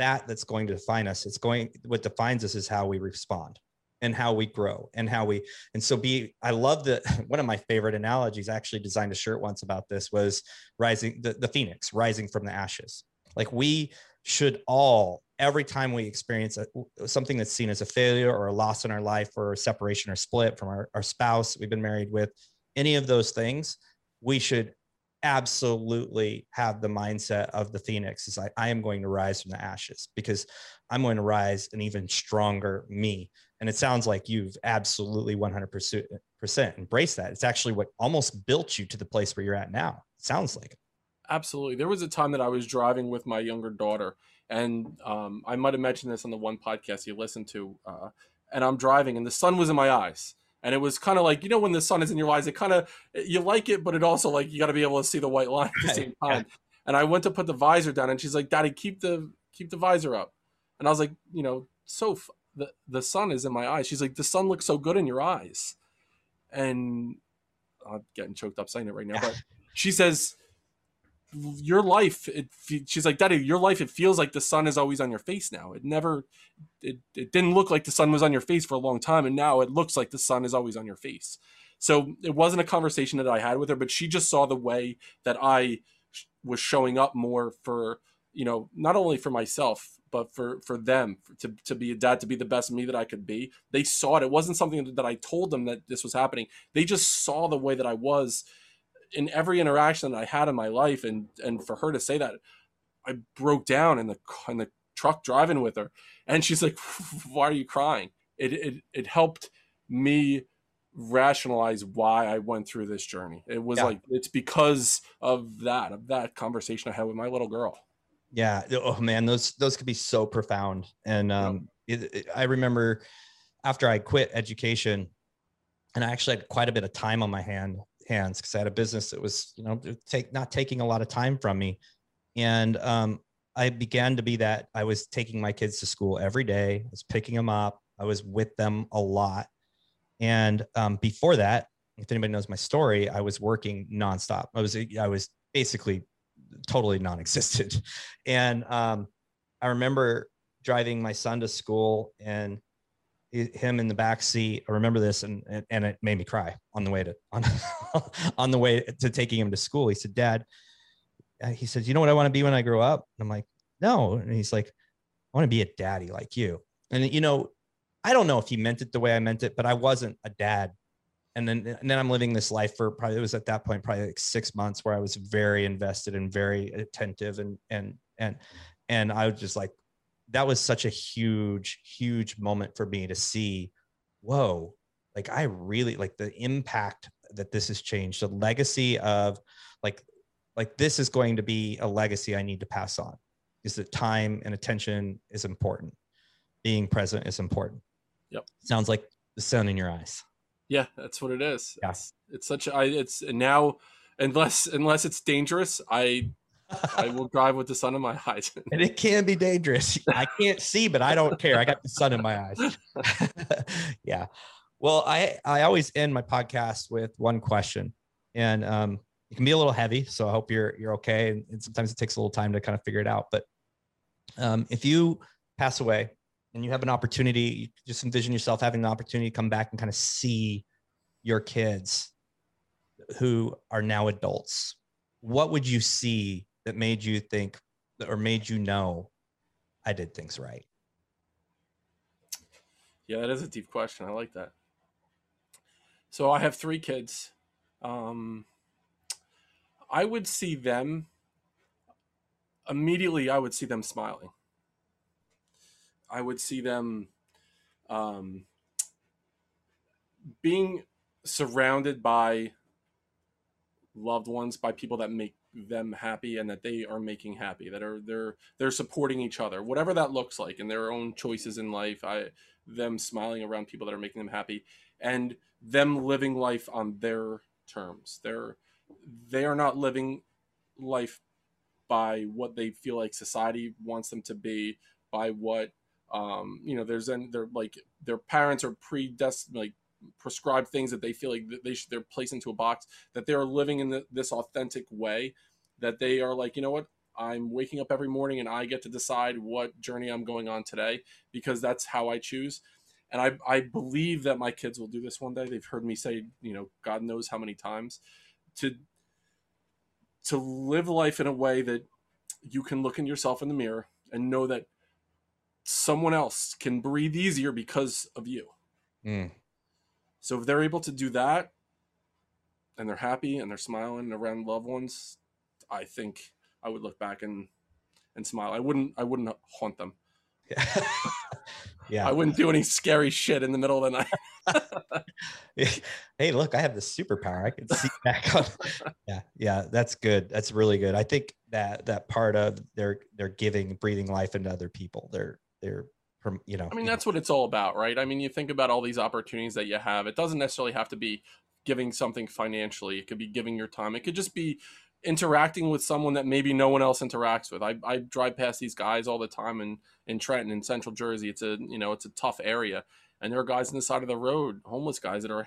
that that's going to define us. It's going what defines us is how we respond and how we grow and how we and so be i love the one of my favorite analogies I actually designed a shirt once about this was rising the, the phoenix rising from the ashes. Like we should all every time we experience a, something that's seen as a failure or a loss in our life or a separation or split from our, our spouse we've been married with any of those things we should absolutely have the mindset of the phoenix. Is like i am going to rise from the ashes because i'm going to rise an even stronger me. And it sounds like you've absolutely 100% embraced that. It's actually what almost built you to the place where you're at now it sounds like. Absolutely. There was a time that i was driving with my younger daughter and um, i might have mentioned this on the one podcast you listened to uh, and i'm driving and the sun was in my eyes and it was kind of like you know when the sun is in your eyes it kind of you like it but it also like you got to be able to see the white line at the same time. And i went to put the visor down and she's like daddy keep the keep the visor up. And i was like you know so the the sun is in my eyes. She's like the sun looks so good in your eyes. And i'm getting choked up saying it right now but she says your life it, she's like daddy your life it feels like the sun is always on your face now. It never it, it didn't look like the sun was on your face for a long time and now it looks like the sun is always on your face. So it wasn't a conversation that i had with her but she just saw the way that i was showing up more for you know not only for myself but for for them to, to be a dad to be the best me that i could be. They saw it. It wasn't something that i told them that this was happening. They just saw the way that i was in every interaction that I had in my life, and and for her to say that, I broke down in the in the truck driving with her, and she's like, "Why are you crying?" It it it helped me rationalize why I went through this journey. It was yeah. like it's because of that of that conversation I had with my little girl. Yeah. Oh man, those those could be so profound. And um, it, it, I remember after I quit education, and I actually had quite a bit of time on my hand hands because I had a business that was, you know, take not taking a lot of time from me. And um, I began to be that I was taking my kids to school every day. I was picking them up. I was with them a lot. And um, before that, if anybody knows my story, I was working nonstop. I was I was basically totally non-existent. And um, I remember driving my son to school and him in the back seat. I remember this, and and it made me cry on the way to on on the way to taking him to school. He said, "Dad," uh, he said, "You know what I want to be when I grow up?" And I'm like, "No," and he's like, "I want to be a daddy like you." And you know, I don't know if he meant it the way I meant it, but I wasn't a dad. And then and then I'm living this life for probably it was at that point probably like six months where I was very invested and very attentive and and and and I was just like that was such a huge, huge moment for me to see, whoa, like I really like the impact that this has changed, the legacy of like, like this is going to be a legacy I need to pass on. Is that time and attention is important. Being present is important. Yep. Sounds like the sun in your eyes. Yeah, that's what it is. Yeah. It's, it's such I it's and now unless unless it's dangerous, I I will drive with the sun in my eyes. and it can be dangerous. I can't see, but I don't care. I got the sun in my eyes. yeah. Well, I I always end my podcast with one question, and um, it can be a little heavy. So I hope you're you're okay. And, and sometimes it takes a little time to kind of figure it out. But um, if you pass away and you have an opportunity, just envision yourself having the opportunity to come back and kind of see your kids who are now adults. What would you see that made you think or made you know I did things right? Yeah, that is a deep question. I like that. So I have three kids. Um, I would see them immediately. I would see them smiling. I would see them um, being surrounded by loved ones, by people that make them happy and that they are making happy that are they're they're supporting each other whatever that looks like in their own choices in life i them smiling around people that are making them happy and them living life on their terms. They're they are not living life by what they feel like society wants them to be by what um you know there's and they're like their parents are predestined like prescribed things that they feel like they should they're placed into a box that they're living in the, this authentic way that they are like you know what? I'm waking up every morning and i get to decide what journey i'm going on today because that's how i choose. And i i believe that my kids will do this one day. They've heard me say you know god knows how many times. To to live life in a way that you can look in yourself in the mirror and know that someone else can breathe easier because of you. Mm. So if they're able to do that, and they're happy and they're smiling around loved ones, I think I would look back and and smile. I wouldn't I wouldn't haunt them. Yeah. yeah. I wouldn't do any scary shit in the middle of the night. hey, look, I have the superpower. I can see back on. Yeah, yeah, that's good. That's really good. I think that that part of their they're giving, breathing life into other people. They're they're you know. I mean, that's what it's all about, right? I mean, you think about all these opportunities that you have. It doesn't necessarily have to be giving something financially. It could be giving your time. It could just be interacting with someone that maybe no one else interacts with. I, I drive past these guys all the time in, in Trenton in central Jersey. It's a, you know, it's a tough area. And there are guys on the side of the road, homeless guys that are,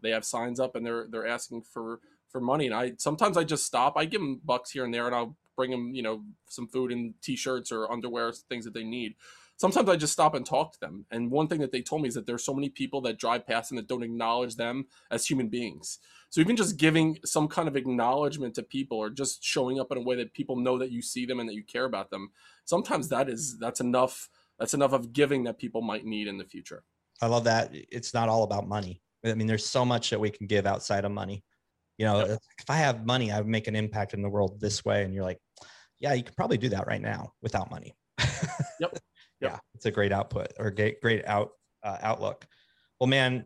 they have signs up and they're, they're asking for, for money. And I, sometimes I just stop, I give them bucks here and there and I'll bring them, you know, some food and t-shirts or underwear, things that they need sometimes I just stop and talk to them. And one thing that they told me is that there's so many people that drive past them that don't acknowledge them as human beings. So even just giving some kind of acknowledgement to people or just showing up in a way that people know that you see them and that you care about them, sometimes that is that's enough that's enough of giving that people might need in the future. I love that. It's not all about money. I mean, there's so much that we can give outside of money. You know, yep. if I have money, I would make an impact in the world this way. And you're like, yeah, you could probably do that right now without money. yep. Yep. Yeah, it's a great output or great great out uh, outlook. Well, man,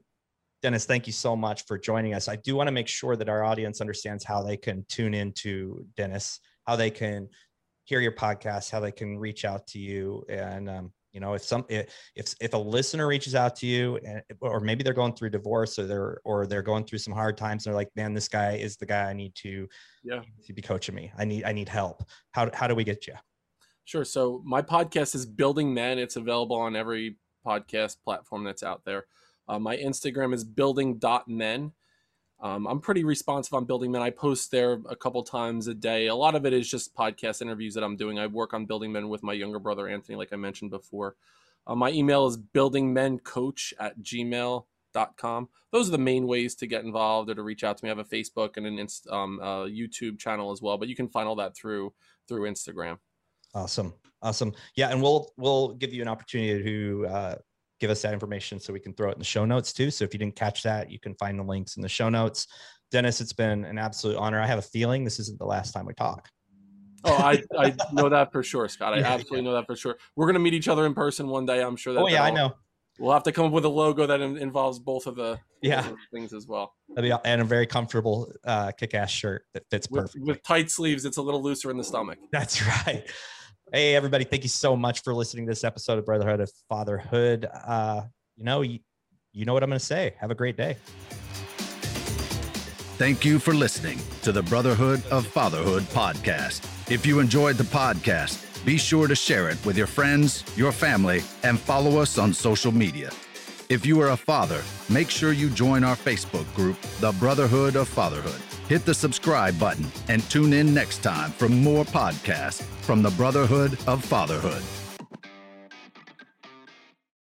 Dennis, thank you so much for joining us. I do want to make sure that our audience understands how they can tune into Dennis, how they can hear your podcast, how they can reach out to you, and um, you know, if some if if a listener reaches out to you, and, or maybe they're going through divorce, or they're or they're going through some hard times, and they're like, man, this guy is the guy I need to, yeah, to be coaching me. I need I need help. How how do we get you? Sure. So my podcast is Building Men. It's available on every podcast platform that's out there. Uh, my Instagram is building.men. Um, I'm pretty responsive on Building Men. I post there a couple times a day. A lot of it is just podcast interviews that I'm doing. I work on Building Men with my younger brother, Anthony, like I mentioned before. Uh, my email is buildingmencoach at gmail.com. Those are the main ways to get involved or to reach out to me. I have a Facebook and an um, uh, YouTube channel as well, but you can find all that through through Instagram. Awesome. Awesome. Yeah. And we'll, we'll give you an opportunity to uh, give us that information so we can throw it in the show notes too. So if you didn't catch that, you can find the links in the show notes. Dennis, it's been an absolute honor. I have a feeling this isn't the last time we talk. oh, I, I know that for sure, Scott. I yeah, absolutely yeah. know that for sure. We're going to meet each other in person one day. I'm sure that. Oh, yeah, I know. We'll have to come up with a logo that involves both of the yeah things as well. And a very comfortable uh, kick-ass shirt that fits perfect with, with tight sleeves. It's a little looser in the stomach. That's right. Hey, everybody. Thank you so much for listening to this episode of Brotherhood of Fatherhood. Uh, you know, you, you know what I'm going to say. Have a great day. Thank you for listening to the Brotherhood of Fatherhood podcast. If you enjoyed the podcast, be sure to share it with your friends, your family, and follow us on social media. If you are a father, make sure you join our Facebook group, The Brotherhood of Fatherhood. Hit the subscribe button and tune in next time for more podcasts from the Brotherhood of Fatherhood.